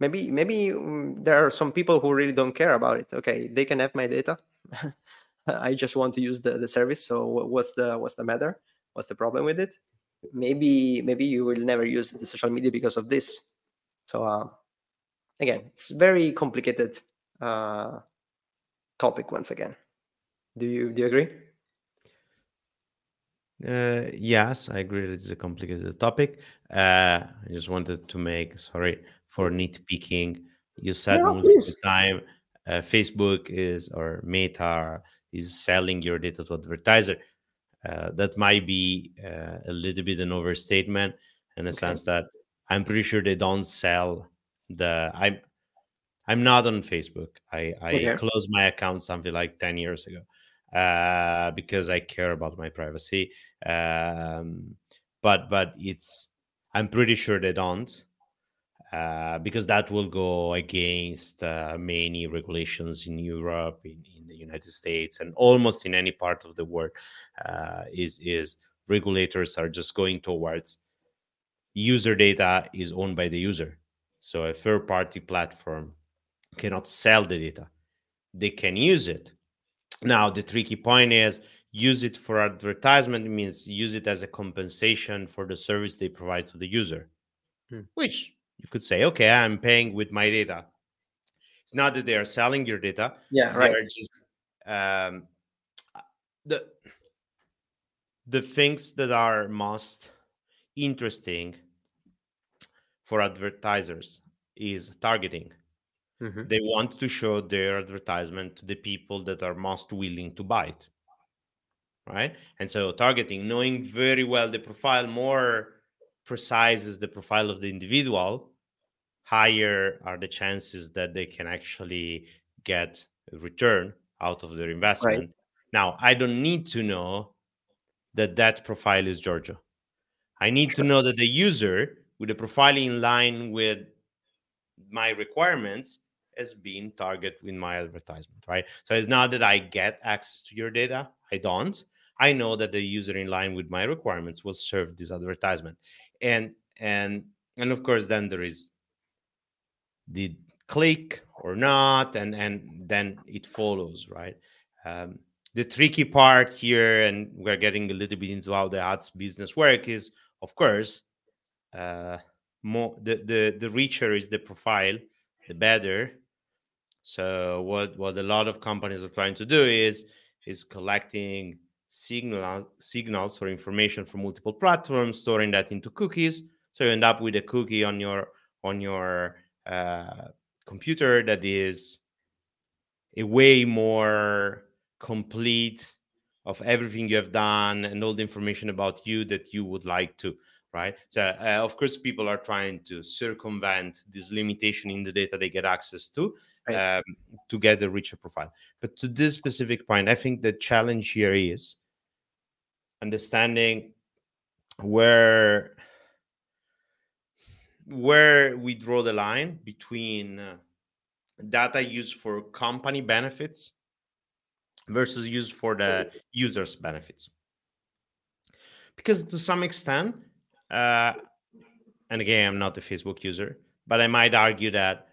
maybe maybe um, there are some people who really don't care about it. Okay they can have my data. [laughs] I just want to use the, the service. So what's the what's the matter? What's the problem with it? Maybe maybe you will never use the social media because of this. So uh, again it's very complicated uh, topic once again. Do you do you agree? Uh, yes i agree it's a complicated topic. Uh, i just wanted to make sorry for nitpicking. You said no, most please. of the time uh, Facebook is or Meta is selling your data to advertiser. Uh, that might be uh, a little bit an overstatement in the okay. sense that I'm pretty sure they don't sell the. I'm I'm not on Facebook. I I okay. closed my account something like ten years ago uh, because I care about my privacy. Um, but but it's I'm pretty sure they don't. Uh, because that will go against uh, many regulations in Europe, in, in, the United States, and almost in any part of the world. Uh, is is regulators are just going towards user data is owned by the user, so a third party platform cannot sell the data; they can use it. Now the tricky point is use it for advertisement means use it as a compensation for the service they provide to the user, hmm. which you could say, okay, I'm paying with my data. It's not that they are selling your data. Yeah, right. They're just um, the the things that are most interesting for advertisers is targeting. Mm-hmm. They want to show their advertisement to the people that are most willing to buy it. Right. And so targeting, knowing very well the profile more precise is the profile of the individual, higher are the chances that they can actually get a return out of their investment. Right. Now, I don't need to know that that profile is Giorgio. I need to know that the user with a profile in line with my requirements has been targeted with my advertisement, right? So it's not that I get access to your data. I don't. I know that the user in line with my requirements will serve this advertisement and and and of course then there is the click or not and and then it follows right? Um, the tricky part here and we're getting a little bit into how the ads business work is of course uh more the the the richer is the profile the better. So what what a lot of companies are trying to do is is collecting signal, signals or information from multiple platforms, storing that into cookies. So you end up with a cookie on your on your uh, computer that is a way more complete of everything you have done and all the information about you that you would like to right so uh, of course people are trying to circumvent this limitation in the data they get access to right. um, to get a richer profile but to this specific point i think the challenge here is understanding where where we draw the line between uh, data used for company benefits versus used for the users benefits. Because to some extent uh, and again i'm not a facebook user but i might argue that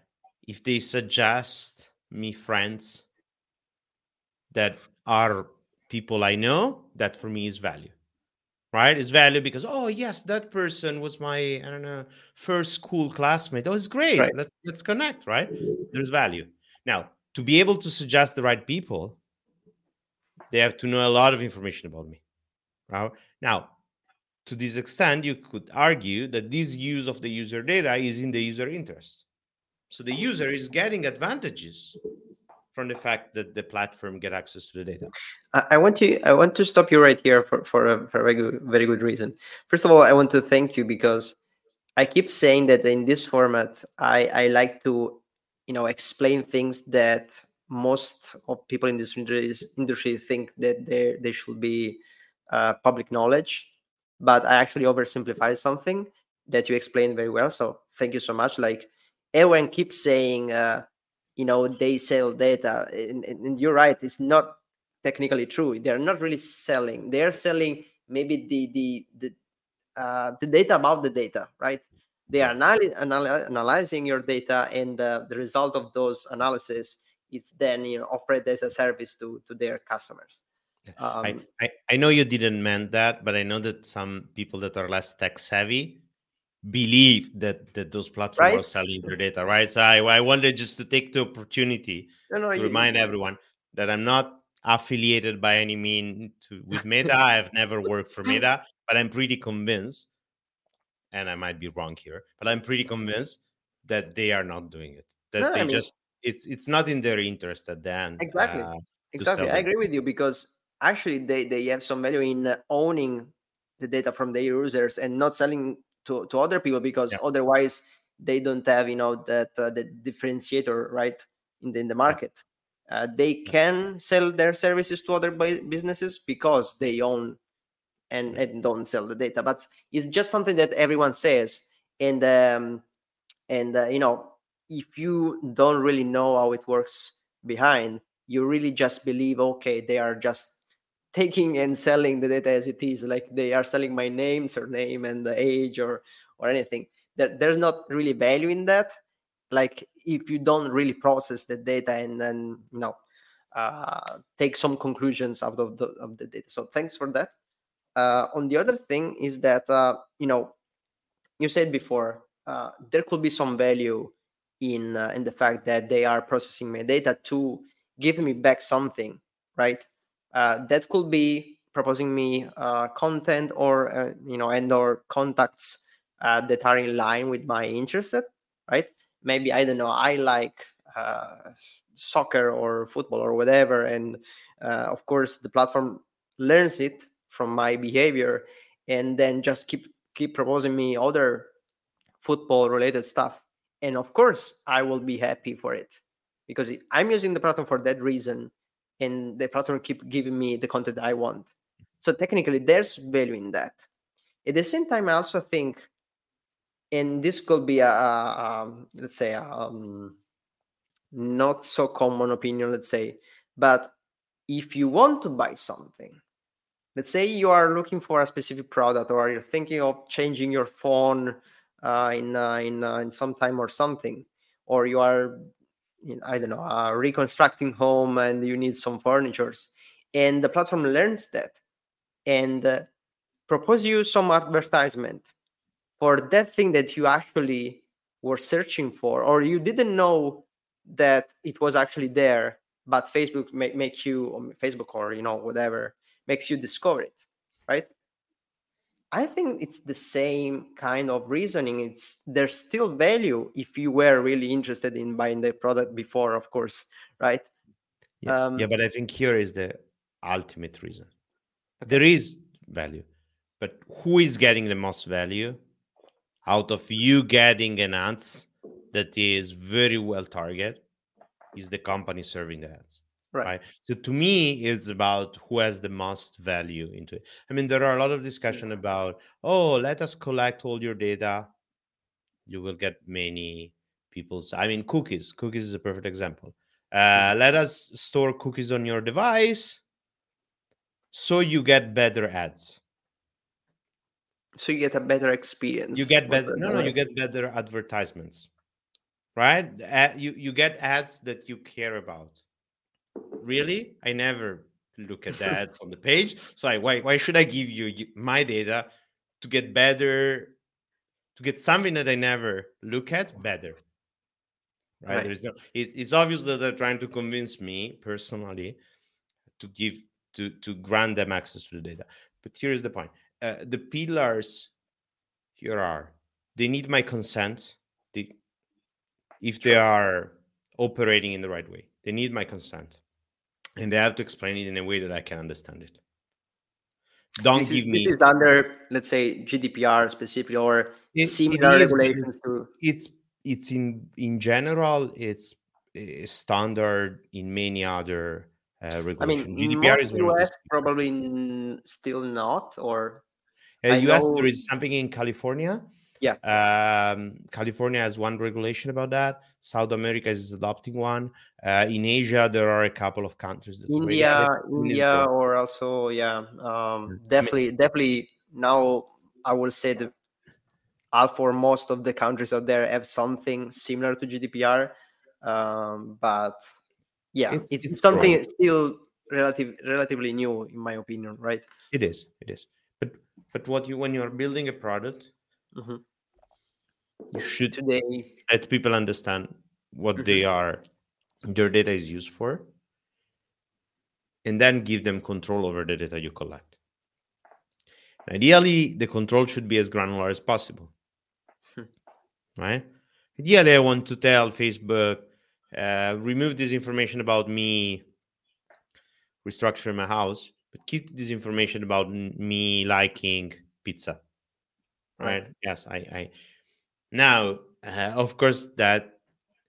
if they suggest me friends that are people i know that for me is value right? It's value because oh yes, that person was my I don't know first school classmate. That was great. Right. Let, let's connect, right? There's value. Now, to be able to suggest the right people, they have to know a lot of information about me. Right? Now, to this extent, you could argue that this use of the user data is in the user interest. So the user is getting advantages from the fact that the platform get access to the data? I want to I want to stop you right here for for a, for a very good, very good reason. First of all, I want to thank you because I keep saying that in this format, I I like to you know explain things that most of people in this industry think that they they should be uh, public knowledge, but I actually oversimplify something that you explained very well. So thank you so much. Like everyone keeps saying. Uh, you know they sell data and, and, you're right it's not technically true. They're not really selling. They're selling maybe the the the, uh, the data about the data right? They are anal- anal- analyzing your data and uh, the result of those analysis is then you know offered as a service to to their customers. Um, I, I, I know you didn't mean that but i know that some people that are less tech savvy believe that that those platforms right? are selling their data, right? So I, I wanted just to take the opportunity no, no, to you, remind everyone that I'm not affiliated by any mean to with Meta. I've never worked for Meta, [laughs] but I'm pretty convinced, and I might be wrong here, but I'm pretty convinced that they are not doing it. That no, they I mean, just it's it's not in their interest at the end. Exactly. Uh, exactly. I agree with you because actually they they have some value in owning the data from their users and not selling to, to other people because yeah. otherwise they don't have you know that uh, the differentiator right in the, in the market. Uh, they can sell their services to other businesses because they own and, and don't sell the data. But it's just something that everyone says and um, and uh, you know if you don't really know how it works behind you really just believe okay they are just taking and selling the data as it is like they are selling my name surname and the age or or anything. There, there's not really value in that. Like if you don't really process the data and then you know uh, take some conclusions out of the, of the data. So thanks for that. Uh, on the other thing is that uh, you know you said before uh, there could be some value in uh, in the fact that they are processing my data to give me back something right that could be proposing me uh, content or uh, you know and or contacts uh, that are in line with my interest right? Maybe i don't know i like uh, soccer or football or whatever and uh, of course the platform learns it from my behavior and then just keep keep proposing me other football related stuff. And of course i will be happy for it because i'm using the platform for that reason and the platform keep giving me the content I want. So technically, there's value in that. At the same time, I also think, and this could be a, a, a let's say a, um, not so common opinion, let's say, but if you want to buy something, let's say you are looking for a specific product or you're thinking of changing your phone uh, in uh, in uh, in some time or something, or you are I don't know, a reconstructing home and you need some furnitures. And the platform learns that and uh, propose you some advertisement for that thing that you actually were searching for, or you didn't know that it was actually there, but Facebook make, make you, or Facebook or, you know, whatever, makes you discover it, right? I think it's the same kind of reasoning. It's there's still value if you were really interested in buying the product before, of course, right? Yeah, um, yeah but I think here is the ultimate reason. there is value but who is getting the most value out of you getting an ads that is very well targeted is the company serving the ads Right. right. so to me it's about who has the most value into it. I mean there are a lot of discussion about oh let us collect all your data. You will get many people's i mean cookies. Cookies is a perfect example. Uh, let us store cookies on your device so you get better ads. So you get a better experience. you get better no no you get better advertisements right? Uh, you you get ads that you care about really? I never look at the ads on the page. So I, why why should i give you my data to get better to get something that i never look at? Better right, Right. there is no it's, it's obvious that they're trying to convince me personally to give to to grant them access to the data. But here's the point. Uh, the pillars here are they need my consent. They, if they are operating in the right way they need my consent and they have to explain it in a way that i can understand it don't This is, give this is under, let's say, GDPR specifically or It- it similar is, but regulations to. it's it's in in general it's uh, standard in many other uh, I mean, GDPR is US probably still not, or Uh, I US know- there is something in California. Yeah. Um, California has one regulation about that. South America is adopting one. Uh, in Asia, there are a couple of countries India, have it. In India, or also, yeah, um, definitely, definitely. Now, I will say that half or most of the countries out there have something similar to GDPR, um, but yeah, It's- it's, it's something growing. still relative, relatively new, in my opinion, right? It is. It is. But but what you when you are building a product, Mhm. You should Today, let people understand what Mhm. they are their data is used for and then give them control over the data you collect ideally the control should be as granular as possible Hmm. right ideally i want to tell facebook uh, remove this information about me restructure my house but keep this information about me liking pizza right, Right. yes i i now uh, of course that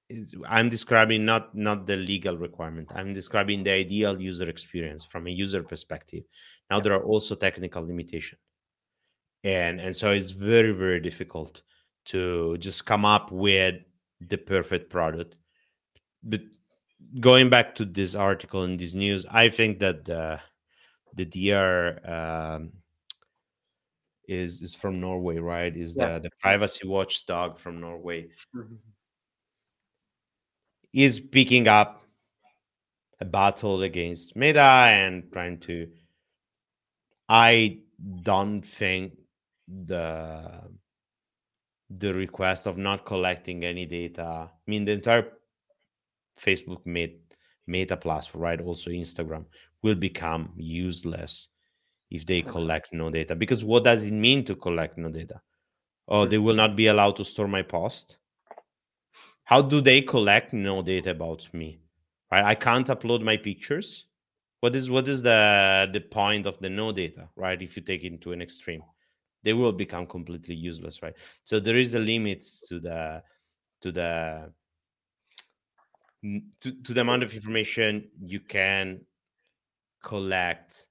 is i'm describing not not the legal requirement. I'm describing the ideal user experience from a user perspective. Now there are also technical limitations and and so it's very very difficult to just come up with the perfect product. But going back to this article in this news i think that the the dr um, is is from norway right is Yeah. the the privacy watchdog from norway Mhm. is picking up a battle against Meta and trying to. I don't think the the request of not collecting any data. I mean, the entire Facebook made Meta platform, right? Also Instagram will become useless if they collect no data. Because what does it mean to collect no data? Oh, they will mm-hmm. not be allowed to store my post. How do they collect no data about me? Right i can't upload my pictures. What is what is the the point of the no data right? If you take it to an extreme they will become completely useless right? So there is a limit to the to the to, to the amount of information you can collect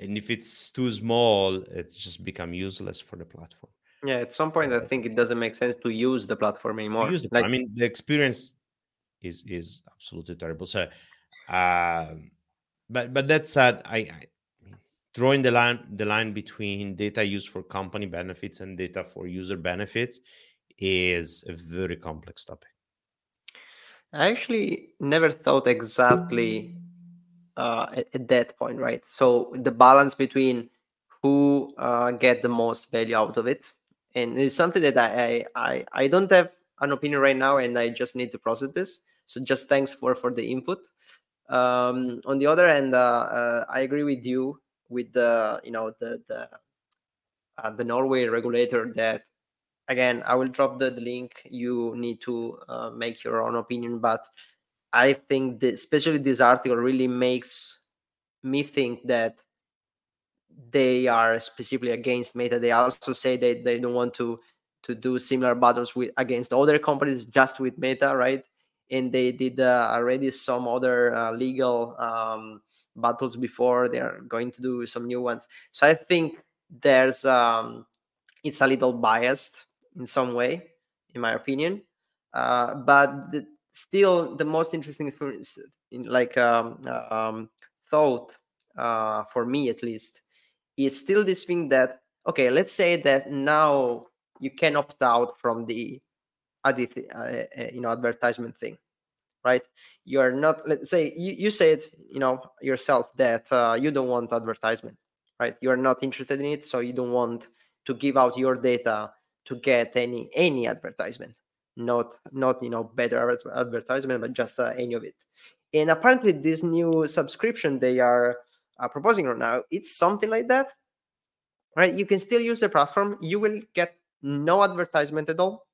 and if it's too small it's just become useless for the platform Yeah, at some point, I Uh, think it doesn't make sense to use the platform anymore. use the Like, I mean the experience is is absolutely terrible. So um but but that said, I, I drawing the line the line between data used for company benefits and data for user benefits is a very complex topic. I actually never thought exactly uh, at, at that point, right? So the balance between who uh, get the most value out of it, and it's something that I, I I don't have an opinion right now, and I just need to process this. So just thanks for for the input. Um, on the other end, uh, uh, I agree with you with the you know the the uh, the Norway regulator that again i will drop the, the link you need to uh, make your own opinion but i think that especially this article really makes me think that they are specifically against Meta. They also say that they don't want to to do similar battles with against other companies, just with Meta, right? And they did uh, already some other uh, legal um, battles before. They are going to do some new ones. So I think there's um, it's a little biased in some way, in my opinion. Uh, but the, still, the most interesting like um, um, thought uh, for me at least, it's still this thing that okay, let's say that now you can opt out from the adit- uh, uh, you know advertisement thing right? You are not let's say you, you said you know yourself that uh, you don't want advertisement right? You are not interested in it so you don't want to give out your data to get any any advertisement not not you know better advertisement but just uh, any of it. And apparently this new subscription they are uh, proposing right now it's something like that right? You can still use the platform you will get no advertisement at all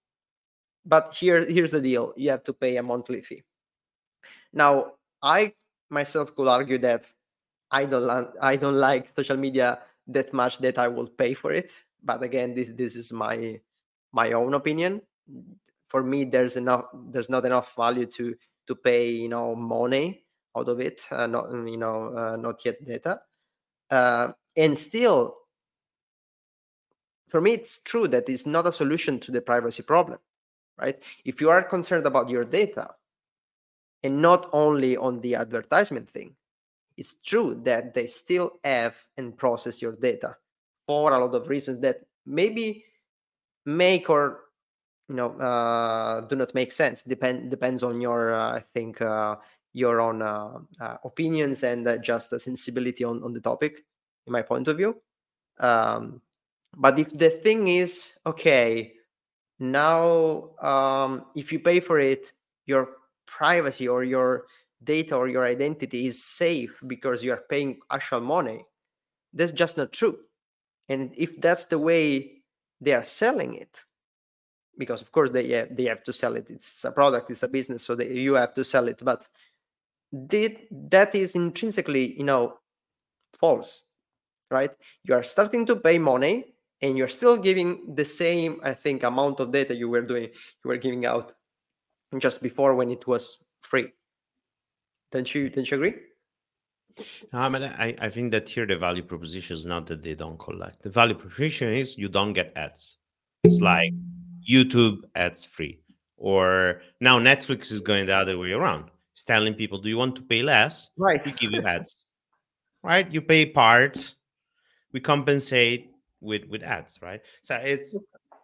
but here here's the deal you have to pay a monthly fee. Now i myself could argue that i don't i don't like social media that much that i will pay for it but again this this is my my own opinion for me there's enough there's not enough value to to pay you know money out of it uh, not you know uh, not yet data. Uh, and still for me it's true that it's not a solution to the privacy problem right? If you are concerned about your data and not only on the advertisement thing it's true that they still have and process your data for a lot of reasons that maybe make or you know uh, do not make sense. Depend depends on your uh, i think uh, your own uh, opinions and just a sensibility on, on the topic in my point of view. Um, but if the thing is okay now um, if you pay for it your privacy or your data or your identity is safe because you are paying actual money that's just not true. And if that's the way they are selling it because of course they have, they have to sell it. It's a product it's a business so they, you have to sell it. But did, that is intrinsically you know false right? You are starting to pay money and you're still giving the same i think amount of data you were doing you were giving out just before when it was free. Don't you don't you agree? No, I, mean, I, I think that here the value proposition is not that they don't collect. The value proposition is you don't get ads. It's like YouTube ads free. Or now Netflix is going the other way around. It's telling people, do you want to pay less? Right. We give you ads. right? You pay parts. We compensate with with ads, right? So it's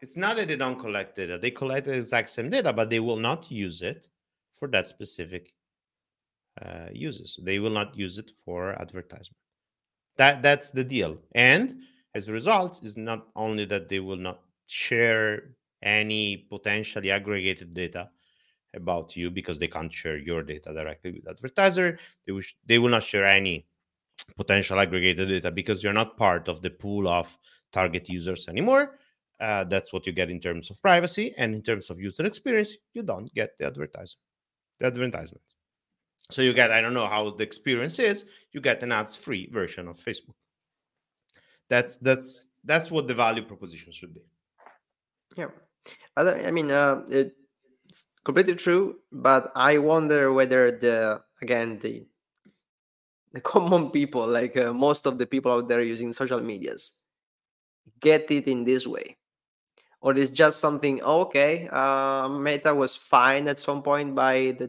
it's not that they don't collect data. They collect the exact same data, but they will not use it for that specific uh, uses. They will not use it for advertisement. That that's the deal. And as a result, is not only that they will not share any potentially aggregated data about you because they can't share your data directly with advertiser. They will they will not share any potential aggregated data because you're not part of the pool of target users anymore. Uh, that's what you get in terms of privacy and in terms of user experience. You don't get the advertisement. The advertisement. So you get I don't know how the experience is. You get an ads free version of Facebook. That's that's that's what the value proposition should be. Yeah, I mean, uh, it's completely true, but I wonder whether the again the the [laughs] common people, like uh, most of the people out there using social medias, get it in this way. Or it's just something okay uh, meta was fine at some point by the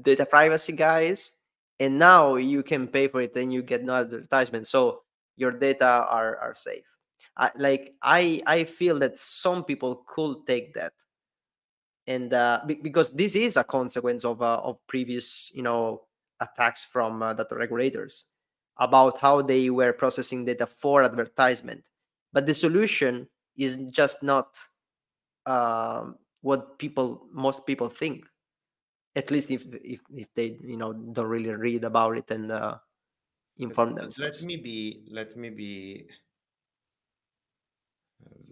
data privacy guys and now you can pay for it and you get no advertisement so your data are are safe I, like i i feel that some people could take that. And uh, because this is a consequence of uh, of previous you know attacks from uh, data regulators about how they were processing data for advertisement. But the solution is just not um, what people most people think at least if if, if they you know don't really read about it and uh, inform themselves let me be let me be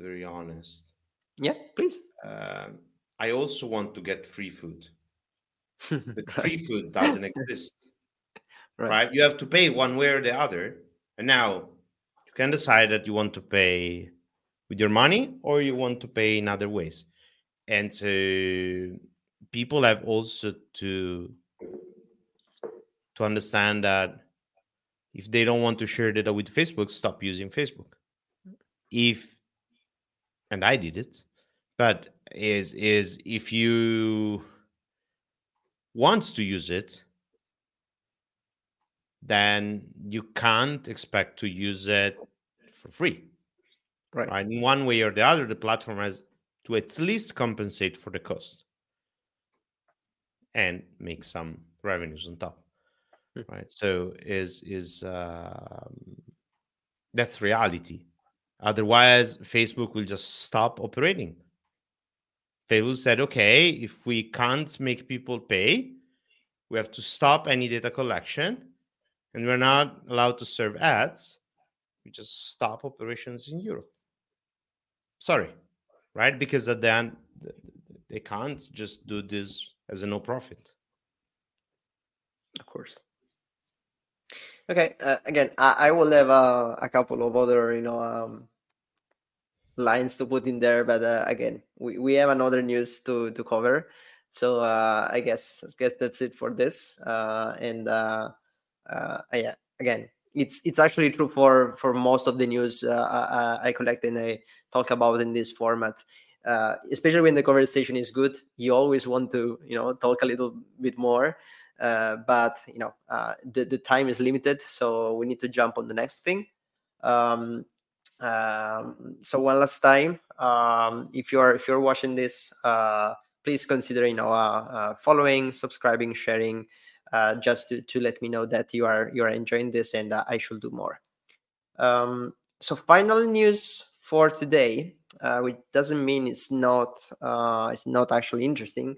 very honest. Yeah please. Uh, i also want to get free food. [laughs] But free food doesn't exist. [laughs] Right. right? You have to pay one way or the other. And now you can decide that you want to pay with your money or you want to pay in other ways. And so people have also to to understand that if they don't want to share data with Facebook, stop using Facebook. If and I did it, but is is if you want to use it, then you can't expect to use it for free. Right. right? In one way or the other, the platform has to at least compensate for the cost and make some revenues on top. Hmm. Right. So is is um, that's reality. Otherwise, Facebook will just stop operating. Facebook said, okay, if we can't make people pay, we have to stop any data collection and we're not allowed to serve ads. We just stop operations in Europe. Sorry, right? Because at the end, th- th- they can't just do this as a no profit. Of course. Okay. Uh, again, I, I will have uh, a couple of other, you know, um, lines to put in there, but uh, again, we, we have another news to to cover. So uh, I guess I guess that's it for this. Uh, and uh, uh, yeah, again, it's it's actually true for for most of the news uh, I, I collect and I talk about in this format. Uh, especially when the conversation is good, you always want to you know talk a little bit more. Uh, but you know uh, the the time is limited, so we need to jump on the next thing. Um, um, so one last time, um, if you're if you're watching this, uh, please consider you know uh, uh, following, subscribing, sharing, uh, just to, to let me know that you are you are enjoying this and uh, I should do more. Um, so final news for today, which doesn't mean it's not it's not actually interesting.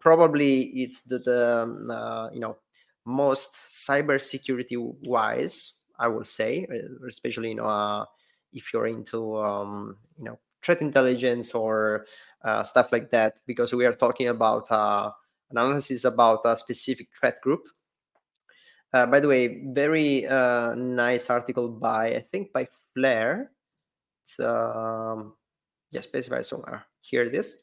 Probably it's the, the um, you know most cybersecurity wise, I will say, especially you know uh, if you're into um, you know threat intelligence or uh, stuff like that, because we are talking about uh, analysis about a specific threat group. Uh, by the way, very uh, nice article by I think by Flare. It's um, yeah, specified somewhere. Here it is.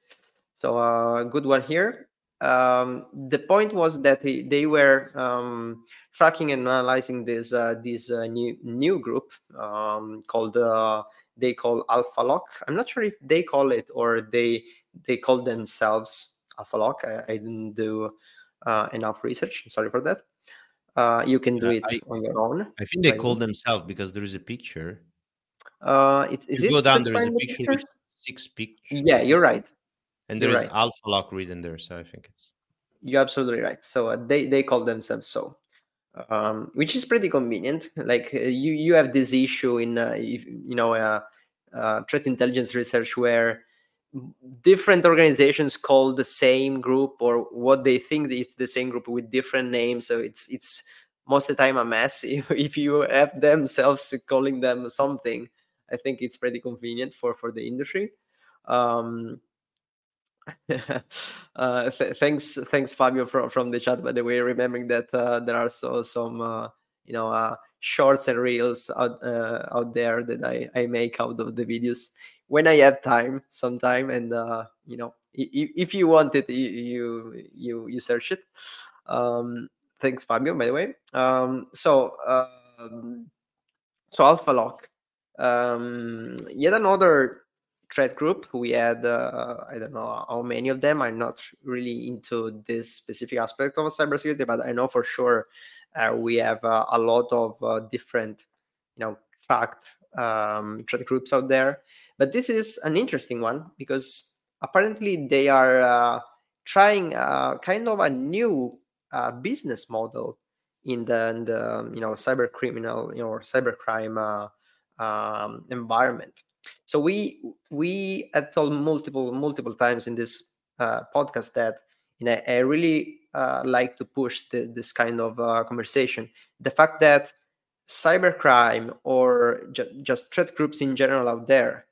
So a uh, good one here. Um, the point was that they, they were um, tracking and analyzing this uh, this uh, new new group um, called uh, they call AlphaLock. I'm not sure if they call it or they they call themselves AlphaLock. I, I didn't do uh, enough research. Sorry for that. Uh, you can do it I- on your own. I think they call themselves because there is a picture. Uh, it, is you it go down, there is a picture six pictures. Yeah, you're right. And there you're is right. Alpha Lock written there, so I think it's You're absolutely right. So uh, they they call themselves so, um, which is pretty convenient. Like uh, you you have this issue in uh, if, you know uh, uh, threat intelligence research where different organizations call the same group or what they think is the same group with different names. So it's it's most of the time a mess. [laughs] If if you have themselves calling them something, I think it's pretty convenient for for the industry. Um, [laughs] uh, th- thanks, thanks, Fabio, from from the chat. By the way, remembering that uh, there are so some uh, you know uh, shorts and reels out uh, out there that I I make out of the videos when I have time, sometime, and uh, you know i- i- if you want it, you you you, you search it. Um, thanks, Fabio. By the way, um, so um, so Alpha Lock, um, yet another threat group. We had uh, I don't know how many of them. I'm not really into this specific aspect of cybersecurity, but I know for sure uh, we have uh, a lot of uh, different, you know, tracked um, threat groups out there. But this is an interesting one because apparently they are uh, trying uh, kind of a new business model in the, in the you know cyber criminal you know or cybercrime uh, um, environment. So we we have told multiple multiple times in this uh, podcast that you know I really uh, like to push the, this kind of uh, conversation. The fact that cybercrime or ju- just threat groups in general out there,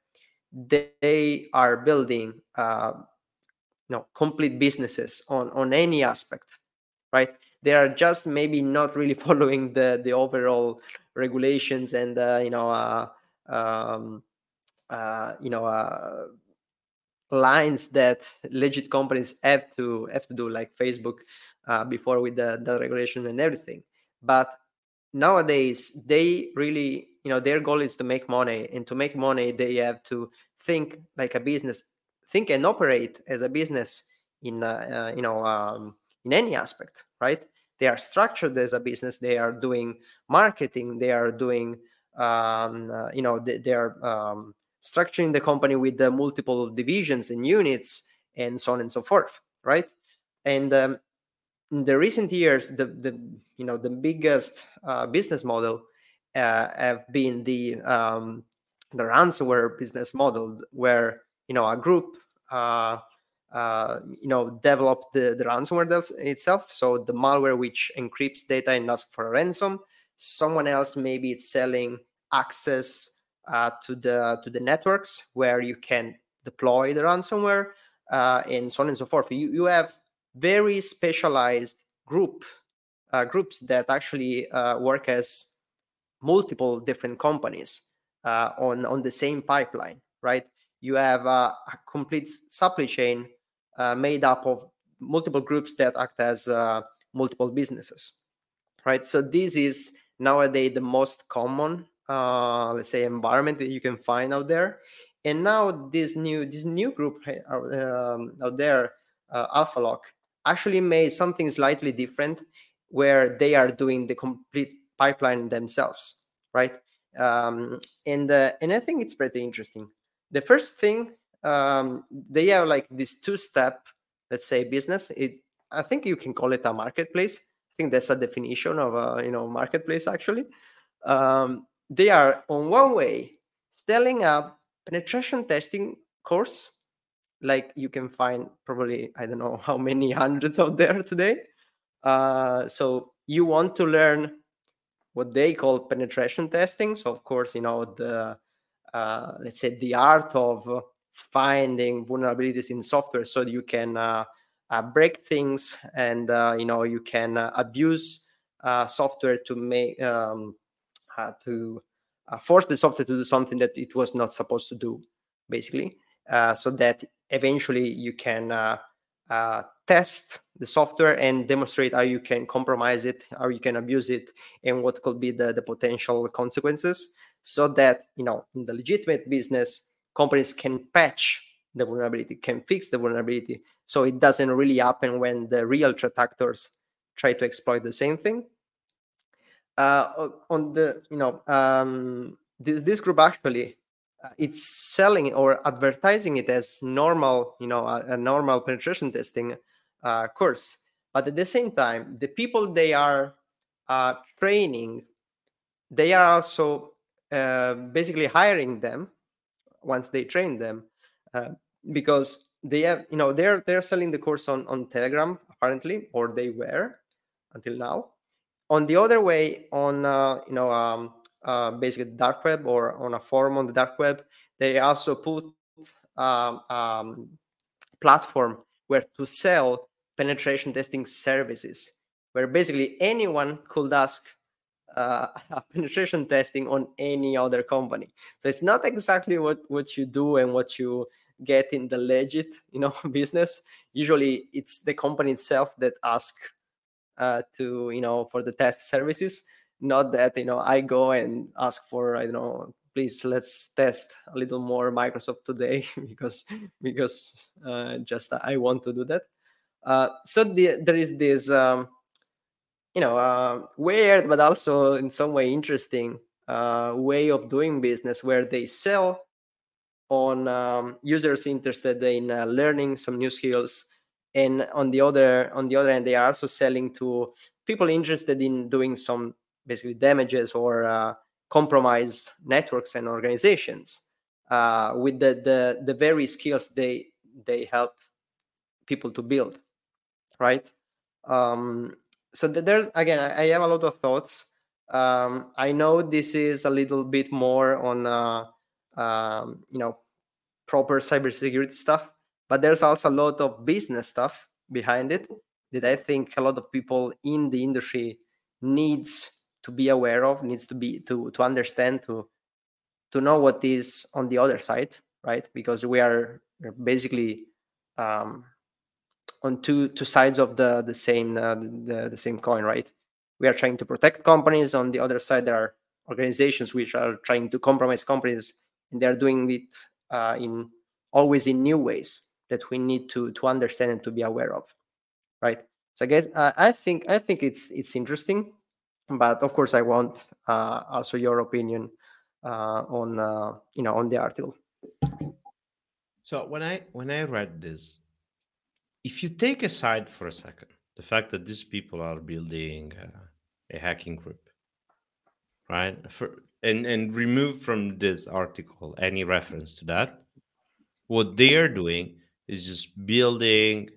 they, are building uh, you know complete businesses on on any aspect, right? They are just maybe not really [laughs] following the the overall regulations and uh, you know uh, um, uh, you know uh, lines that legit companies have to have to do, like Facebook uh, before with the, the regulation and everything. But nowadays, they really you know their goal is to make money, and to make money, they have to think like a business, think and operate as a business in uh, you know um, in any aspect, right? They are structured as a business. They are doing marketing. They are doing um, uh, you know they, they are um, structuring the company with the multiple divisions and units and so on and so forth right? And um, in the recent years the the you know the biggest uh, business model uh, have been the um, the ransomware business model where you know a group uh, uh, you know develop the, the ransomware itself. So the malware which encrypts data and asks for a ransom someone else maybe it's selling access uh, to the to the networks where you can deploy the ransomware uh, and so on and so forth. You you have very specialized group uh, groups that actually uh, work as multiple different companies uh, on on the same pipeline, right? You have a complete supply chain uh, made up of multiple groups that act as multiple businesses, right? So this is nowadays the most common uh, let's say environment that you can find out there. And now this new this new group um, out there uh, AlphaLock actually made something slightly different where they are doing the complete pipeline themselves right? Um, and uh, and i think it's pretty interesting. The first thing um, they have like this two step let's say business. It i think you can call it a marketplace. I think that's a definition of a you know marketplace actually. Um, they are on one way selling a penetration testing course. Like you can find probably i don't know how many hundreds out there today. Uh, so you want to learn what they call penetration testing. So of course you know the uh, let's say the art of finding vulnerabilities in software. So you can uh, uh break things and uh, you know you can uh, abuse software to make um, to uh, force the software to do something that it was not supposed to do, basically, uh, so that eventually you can test the software and demonstrate how you can compromise it, how you can abuse it, and what could be the, the potential consequences, so that you know in the legitimate business companies can patch the vulnerability, can fix the vulnerability, so it doesn't really happen when the real threat actors try to exploit the same thing uh, on the you know um, this, this group actually uh, it's selling or advertising it as normal you know a, a normal penetration testing uh, course. But at the same time the people they are uh, training they are also uh, basically hiring them once they train them uh, because they have you know they're they're selling the course on on telegram apparently or they were until now on the other way on uh, you know um, uh, basically dark web or on a forum on the dark web they also put um, um, platform where to sell penetration testing services where basically anyone could ask uh, [laughs] penetration testing on any other company. So it's not exactly what what you do and what you get in the legit you know [laughs] business. Usually it's the company itself that ask uh, to you know for the test services. Not that you know i go and ask for i don't know please let's test a little more microsoft today [laughs] because because uh, just i want to do that. Uh, so the, there is this um, you know uh, weird but also in some way interesting uh, way of doing business where they sell on um, users interested in uh, learning some new skills and on the other on the other end they are also selling to people interested in doing some basically damages or uh, compromised networks and organizations uh, with the, the the very skills they they help people to build right? Um, so there's again I, have a lot of thoughts. Um, i know this is a little bit more on uh, um, you know proper cybersecurity stuff but there's also a lot of business stuff behind it that I think a lot of people in the industry needs to be aware of needs to be to to understand to to know what is on the other side right? Because we are basically um, on two two sides of the the same uh, the, the same coin right? We are trying to protect companies. On the other side there are organizations which are trying to compromise companies and they're doing it uh, in always in new ways that we need to to understand and to be aware of right? So i guess uh, i think i think it's it's interesting but of course i want uh, also your opinion uh, on uh, you know on the article. So when i when i read this if you take aside for a second the fact that these people are building uh, a hacking group right? For, and and remove from this article any reference to that what they are doing is just building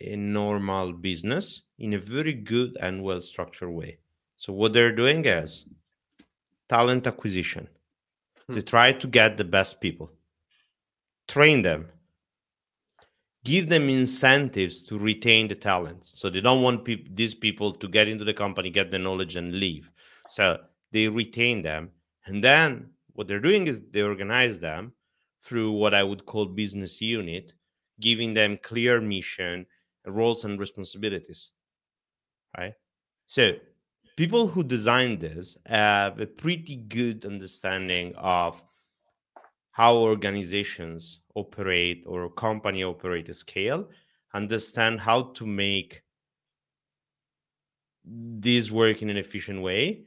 a normal business in a very good and well structured way. So what they're doing is talent acquisition. Hmm. they try to get the best people. Train them. Give them incentives to retain the talents. So they don't want pe- these people to get into the company get the knowledge and leave. So they retain them and then what they're doing is they organize them through what i would call business unit giving them clear mission roles and responsibilities right? So people who designed this have a pretty good understanding of how organizations operate or company operate a scale understand how to make this work in an efficient way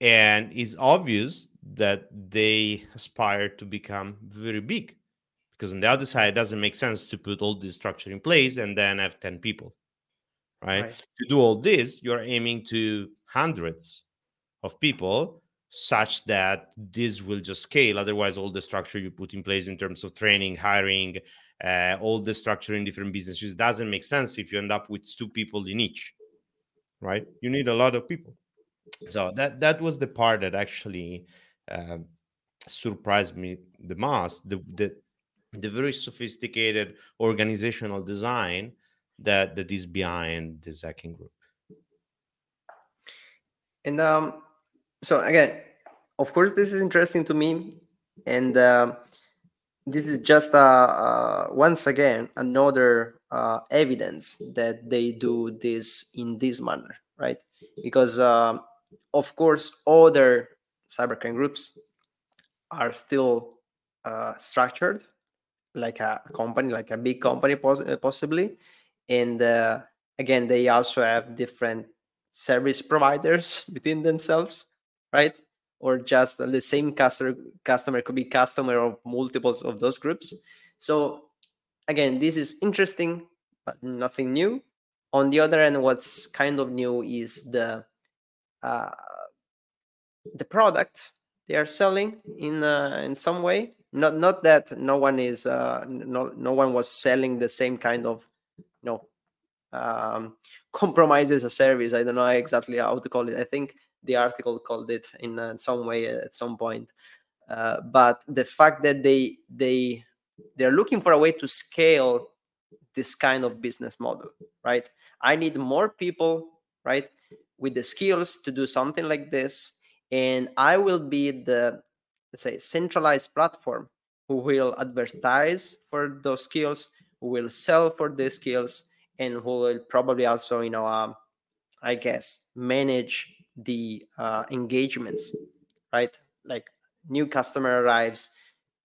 and it's obvious that they aspire to become very big because on the other side it doesn't make sense to put all this structure in place and then have 10 people right, right. to do all this you're aiming to hundreds of people such that this will just scale. Otherwise, all the structure you put in place in terms of training, hiring, uh, all the structure in different businesses doesn't make sense if you end up with two people in each, right? You need a lot of people. So that that was the part that actually uh, surprised me the most. The, the the very sophisticated organizational design that that is behind the hacking group. And um, so again, of course, this is interesting to me, and uh, this is just uh, uh, once again another uh, evidence that they do this in this manner, right? Because um, of course, other cybercrime groups are still uh, structured like a company, like a big company, pos- possibly, and uh, again, they also have different service providers [laughs] between themselves right? Or just the same customer customer could be customer of multiples of those groups. So again, this is interesting, but nothing new. On the other end, what's kind of new is the uh, the product they are selling in uh, in some way. Not not that no one is uh, no no one was selling the same kind of you know um, [laughs] compromises a service. I don't know exactly how to call it. I think the article called it in uh, some way at some point. Uh, but the fact that they they they're looking for a way to scale this kind of business model, right? I need more people, right, with the skills to do something like this, and I will be the let's say centralized platform who will advertise for those skills, who will sell for these skills, and who will probably also, you know, um, I guess, manage the uh, engagements, right? Like new customer arrives,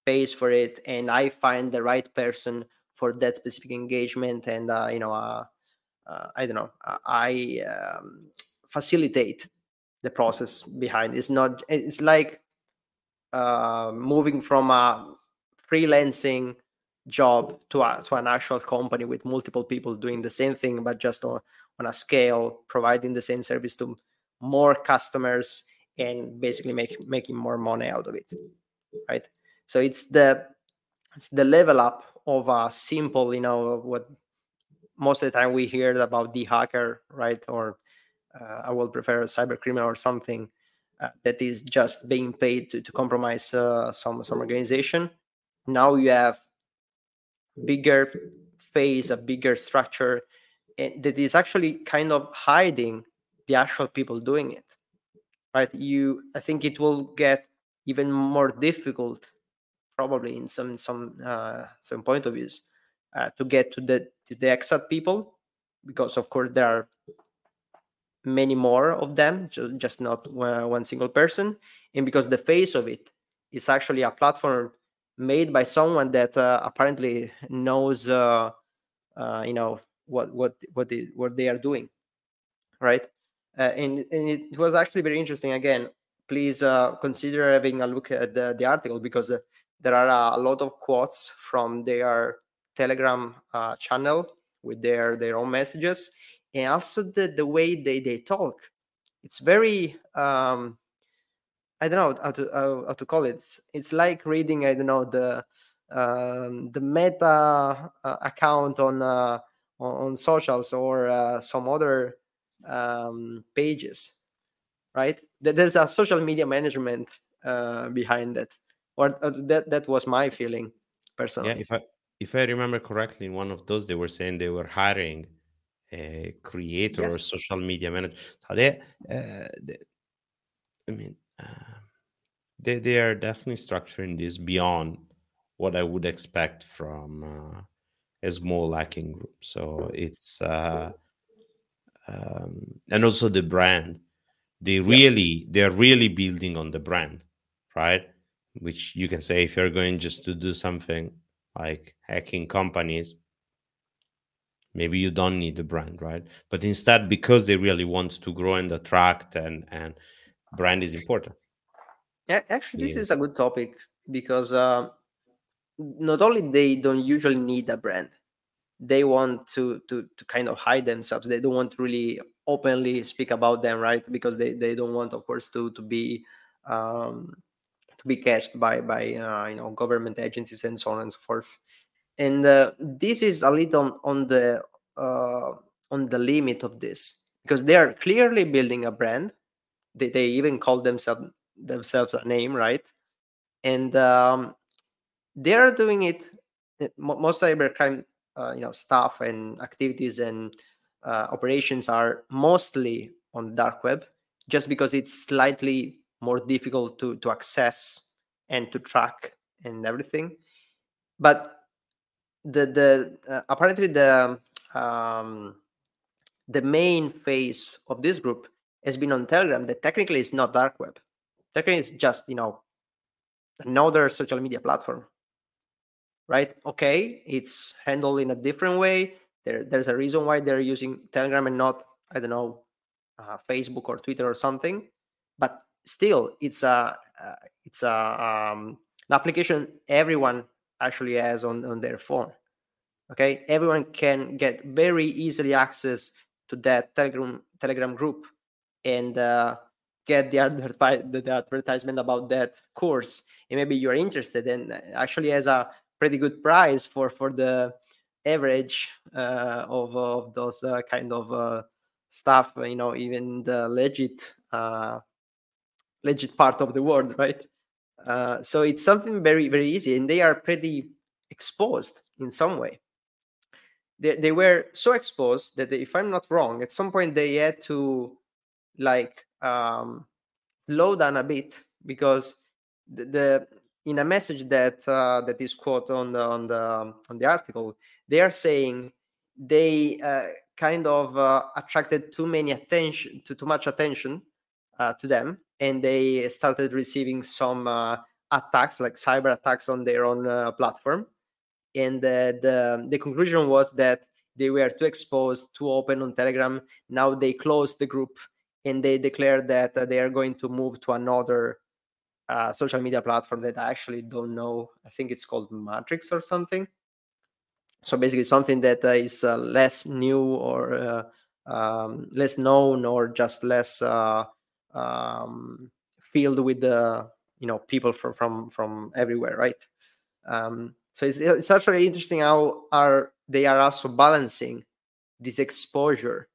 pays for it, and I find the right person for that specific engagement, and uh, you know, uh, uh I don't know, I um, facilitate the process behind. It's not. It's like uh, moving from a freelancing job to a, to an actual company with multiple people doing the same thing, but just on, on a scale, providing the same service to more customers and basically make, making more money out of it right so it's the it's the level up of a simple you know what most of the time we hear about the hacker right or i will prefer a cyber criminal or something uh, that is just being paid to, to compromise uh, some some organization. Now you have bigger phase a bigger structure and that is actually kind of hiding the actual people doing it right? You i think it will get even more difficult probably in some some uh, some point of views uh, to get to the to the exact people because of course there are many more of them just not one single person. And because the face of it is actually a platform made by someone that uh, apparently knows uh, uh, you know what what what they, what they are doing right? Uh, and, and it was actually very interesting. Again please uh, consider having a look at the, the article because uh, there are a lot of quotes from their telegram channel with their their own messages and also the the way they they talk. It's very um i don't know how to how, how to call it. It's, it's like reading i don't know the um, the meta uh, account on, uh, on, socials or uh, some other um, pages right? There's a social media management uh, behind it or uh, that that was my feeling personally. yeah if i if i remember correctly in one of those they were saying they were hiring creator yes. or social media manager. they, uh, they, I mean, uh, they they are definitely structuring this beyond what I would expect from uh, a small hacking group. So it's uh, um, and also the brand. They really they're really building on the brand, right? Which you can say if you're going just to do something like hacking companies, maybe you don't need the brand right? But instead because they really want to grow and attract and and brand is important. Yeah actually this yeah. is a good topic because uh, not only they don't usually need a brand they want to to to kind of hide themselves. They don't want to really openly speak about them right? Because they they don't want of course to to be um to be catched by by uh, you know government agencies and so on and so forth and uh, this is a little on the uh, on the limit of this because they are clearly building a brand. They, they even call themselves themselves a name right? And um, they are doing it eh, most cybercrime uh, you know stuff and activities and uh, operations are mostly on dark web just because it's slightly more difficult to to access and to track and everything. But the the uh, apparently the um, the main phase of this group has been on Telegram. That technically is not dark web. Technically, it's just you know another social media platform, right? Okay, it's handled in a different way. There, there's a reason why they're using Telegram and not I don't know uh, Facebook or Twitter or something. But still, it's a uh, it's a um, an application everyone actually has on on their phone okay? Everyone can get very easily access to that telegram telegram group and uh, get the, [laughs] the, advertisement about that course. And maybe you're interested and actually has a pretty good price for for the average uh, of, of those uh, kind of uh, stuff you know even the legit uh, legit part of the world [laughs] right uh, so it's something very very easy and they are pretty exposed in some way. They, they were so exposed that they, if i'm not wrong at some point they had to like um slow down a bit because the, the in a message that uh, that is quote on the on the on the article they are saying they uh, kind of uh, attracted too many attention to too much attention uh, to them and they started receiving some uh, attacks like cyber attacks on their own uh, platform and the, the, conclusion was that they were too exposed, too open on Telegram. Now they closed the group and they declared that uh, they are going to move to another uh, social media platform that I actually don't know. I think it's called Matrix or something. So basically, something that uh, is less new or um, less known or just less uh, um, filled with the you know people from from from everywhere, right? Um, so it's, it's actually interesting how are they are also balancing this exposure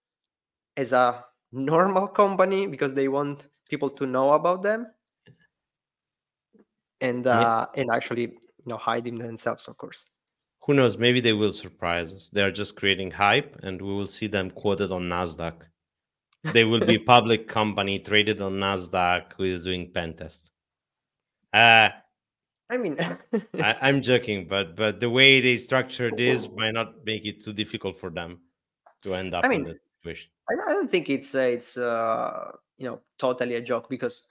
as a normal company because they want people to know about them and uh, yeah. and actually you know hiding themselves of course who knows maybe they will surprise us they're just creating hype and we will see them quoted on nasdaq they will be public company traded on Nasdaq who is doing pen test. Uh, I mean, [laughs] I, am joking, but but the way they structure this might not make it too difficult for them to end up I mean, in that situation. I don't think it's uh, it's uh, you know totally a joke because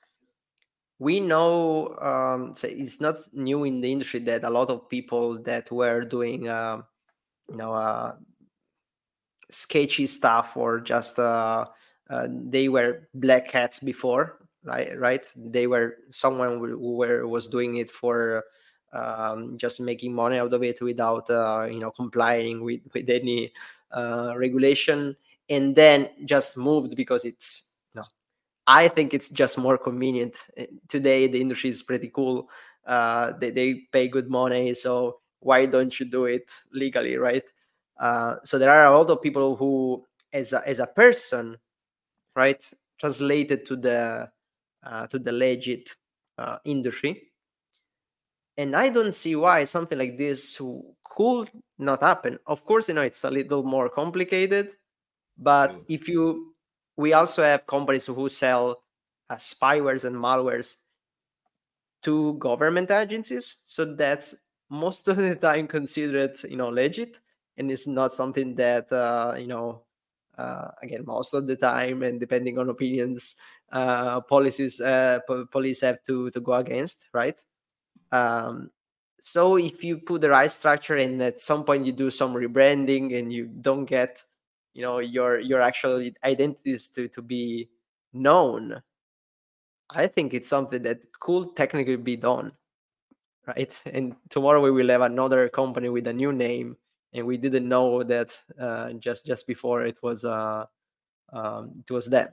we know um, it's not new in the industry that a lot of people that were doing uh, you know uh, sketchy stuff or just uh, uh, they were black hats before right right? They were someone who were was doing it for um, just making money out of it without uh, you know complying with [laughs] with any uh, regulation. And then just moved because it's you know i think it's just more convenient. Uh, today the industry is pretty cool. Uh, they, they pay good money so why don't you do it legally right? Uh, so there are a lot of people who as a, as a person right translated to the uh, to the legit uh, industry. And I don't see why something like this could not happen. Of course, you know it's a little more complicated, but mm. if you, we also have companies who sell uh, spywares and malwares to government agencies, so that's most of the time considered, you know, legit, and it's not something that uh, you know uh, again most of the time and depending on opinions uh, policies uh, po- police have to to go against, right? Um, so if you put the right structure and at some point you do some rebranding and you don't get, you know, your your actual identities to to be known, I think it's something that could technically be done, right? [laughs] And tomorrow we will have another company with a new name, and we didn't know that uh, just just before it was uh, um, it was them.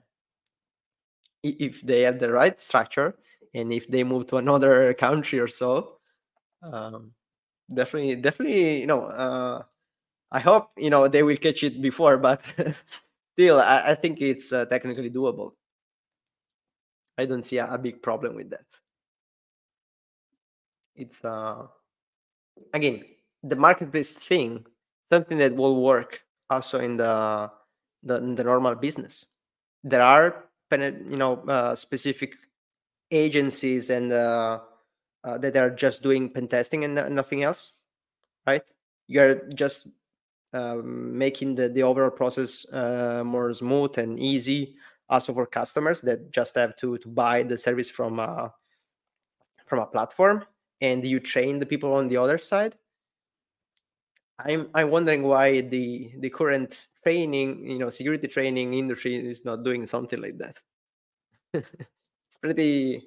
If they have the right structure and if they move to another [laughs] country or so um, definitely definitely you know uh, i hope you know they will catch it before but [laughs] still I, I, think it's uh, technically doable. I don't see a, a, big problem with that. It's uh again the marketplace thing something that will work also in the the, in the normal business. There are you know uh, specific agencies and uh, uh, that are just doing pen testing and nothing else right? You're just um, making the, the overall process uh, more smooth and easy also for customers that just have to, to buy the service from a, uh, from a platform and you train the people on the other side i'm i'm wondering why the the current training, you know, security training industry is not doing something like that. [laughs] it's pretty,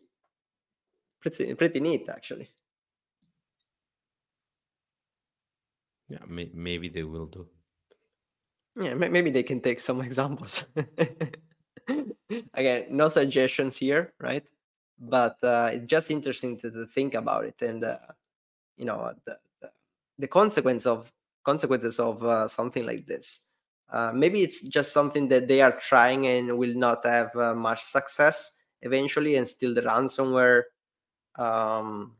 pretty, pretty neat, actually. Yeah, may- maybe they will do. Yeah, maybe they can take some [laughs] examples. [laughs] Again, no suggestions here, right? But uh, it's just interesting to, to think about it and uh, you know the, the consequence of consequences of uh, something like this. Uh, maybe it's just something that they are trying and will not have uh, much success eventually and still the ransomware um,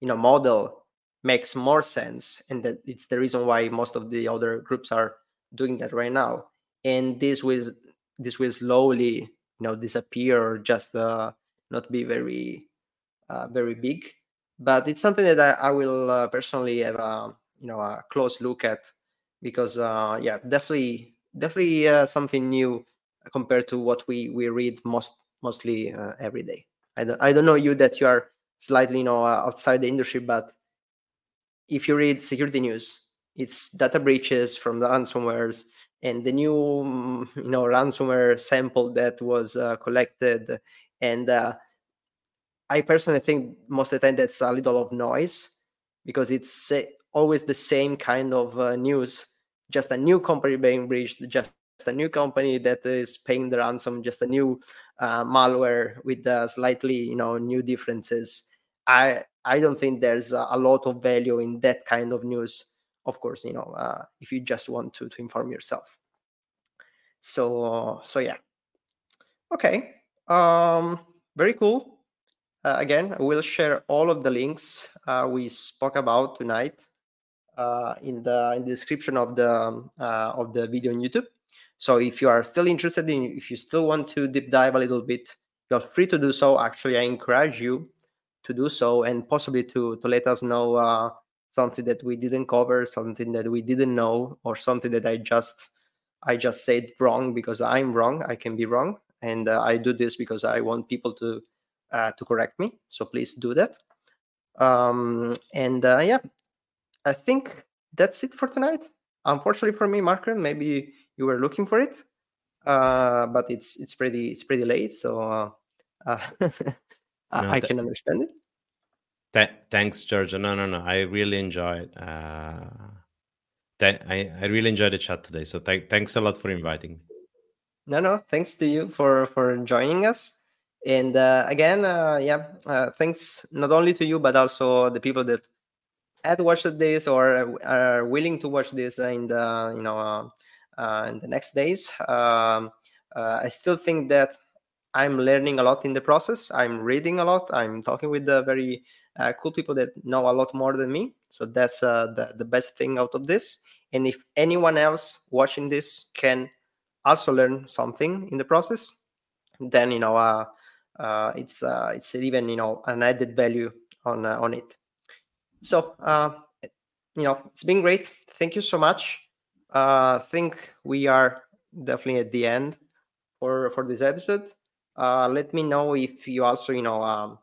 you know model makes more sense and that it's the reason why most of the other groups are doing that right now. And this will this will slowly you know disappear or just uh, not be very uh, very big. But it's something that i, I will uh, personally have a you know a close look at because uh, yeah, definitely definitely uh, something new compared to what we we read most mostly uh, every day. I don't, I don't know you that you are slightly you know uh, outside the industry, but if you read security news, it's data breaches from the ransomwares and the new mm, you know ransomware sample that was uh, collected and uh, i personally think most of the time that's a little of noise because it's always the same kind of uh, news. Just a new company being breached just a new company that is paying the ransom just a new uh, malware with uh, slightly you know new differences. I i don't think there's a, lot of value in that kind of news. Of course you know uh, if you just want to to inform yourself. So so yeah. Okay um very cool. Uh, again i will share all of the links uh, we spoke about tonight in the in the description of the uh, of the video on YouTube. So if you are still interested in, if you still want to deep dive a little bit, you're free to do so. Actually, I encourage you to do so and possibly to to let us know uh, something that we didn't cover, something that we didn't know, or something that I just I just said wrong because I'm wrong. I can be wrong, and uh, I do this because I want people to uh, to correct me. So please do that. Um, and uh, yeah, I think that's it for tonight. Unfortunately for me, Marker, maybe you were looking for it, uh, but it's it's pretty it's pretty late, so uh, [laughs] uh no, I, can understand it. Th- thanks, Giorgio. No, no, no. I really enjoyed. Uh, th- I I really enjoyed the chat today. So th- thanks a lot for inviting me. No, no. Thanks to you for for joining us. And uh, again, uh, yeah, uh, thanks not only to you but also the people that had watched this or are willing to watch this in the you know uh, uh, in the next days. Um, uh, I still think that I'm learning a lot in the process. I'm reading a lot. I'm talking with the very cool people that know a lot more than me. So that's the the best thing out of this. And if anyone else watching this can also learn something in the process, then you know uh, uh, it's uh, it's even you know an added value on uh, on it. So uh, you know it's been great. Thank you so much. Uh, I think we are definitely at the end for for this episode. Uh, let me know if you also you know um,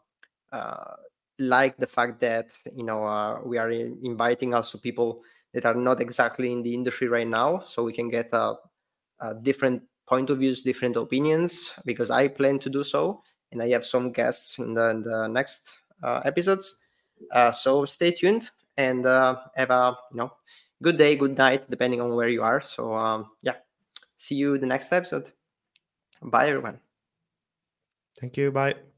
uh, like the fact that you know uh, we are inviting also people that are not exactly in the industry right now, so we can get a, a different point of views, different opinions. Because I plan to do so, and I have some guests in the, in the next uh, episodes. Uh, so stay tuned and uh, have a you know good day, good night, depending on where you are. So um, yeah, see you the next episode. Bye, everyone. Thank you. Bye.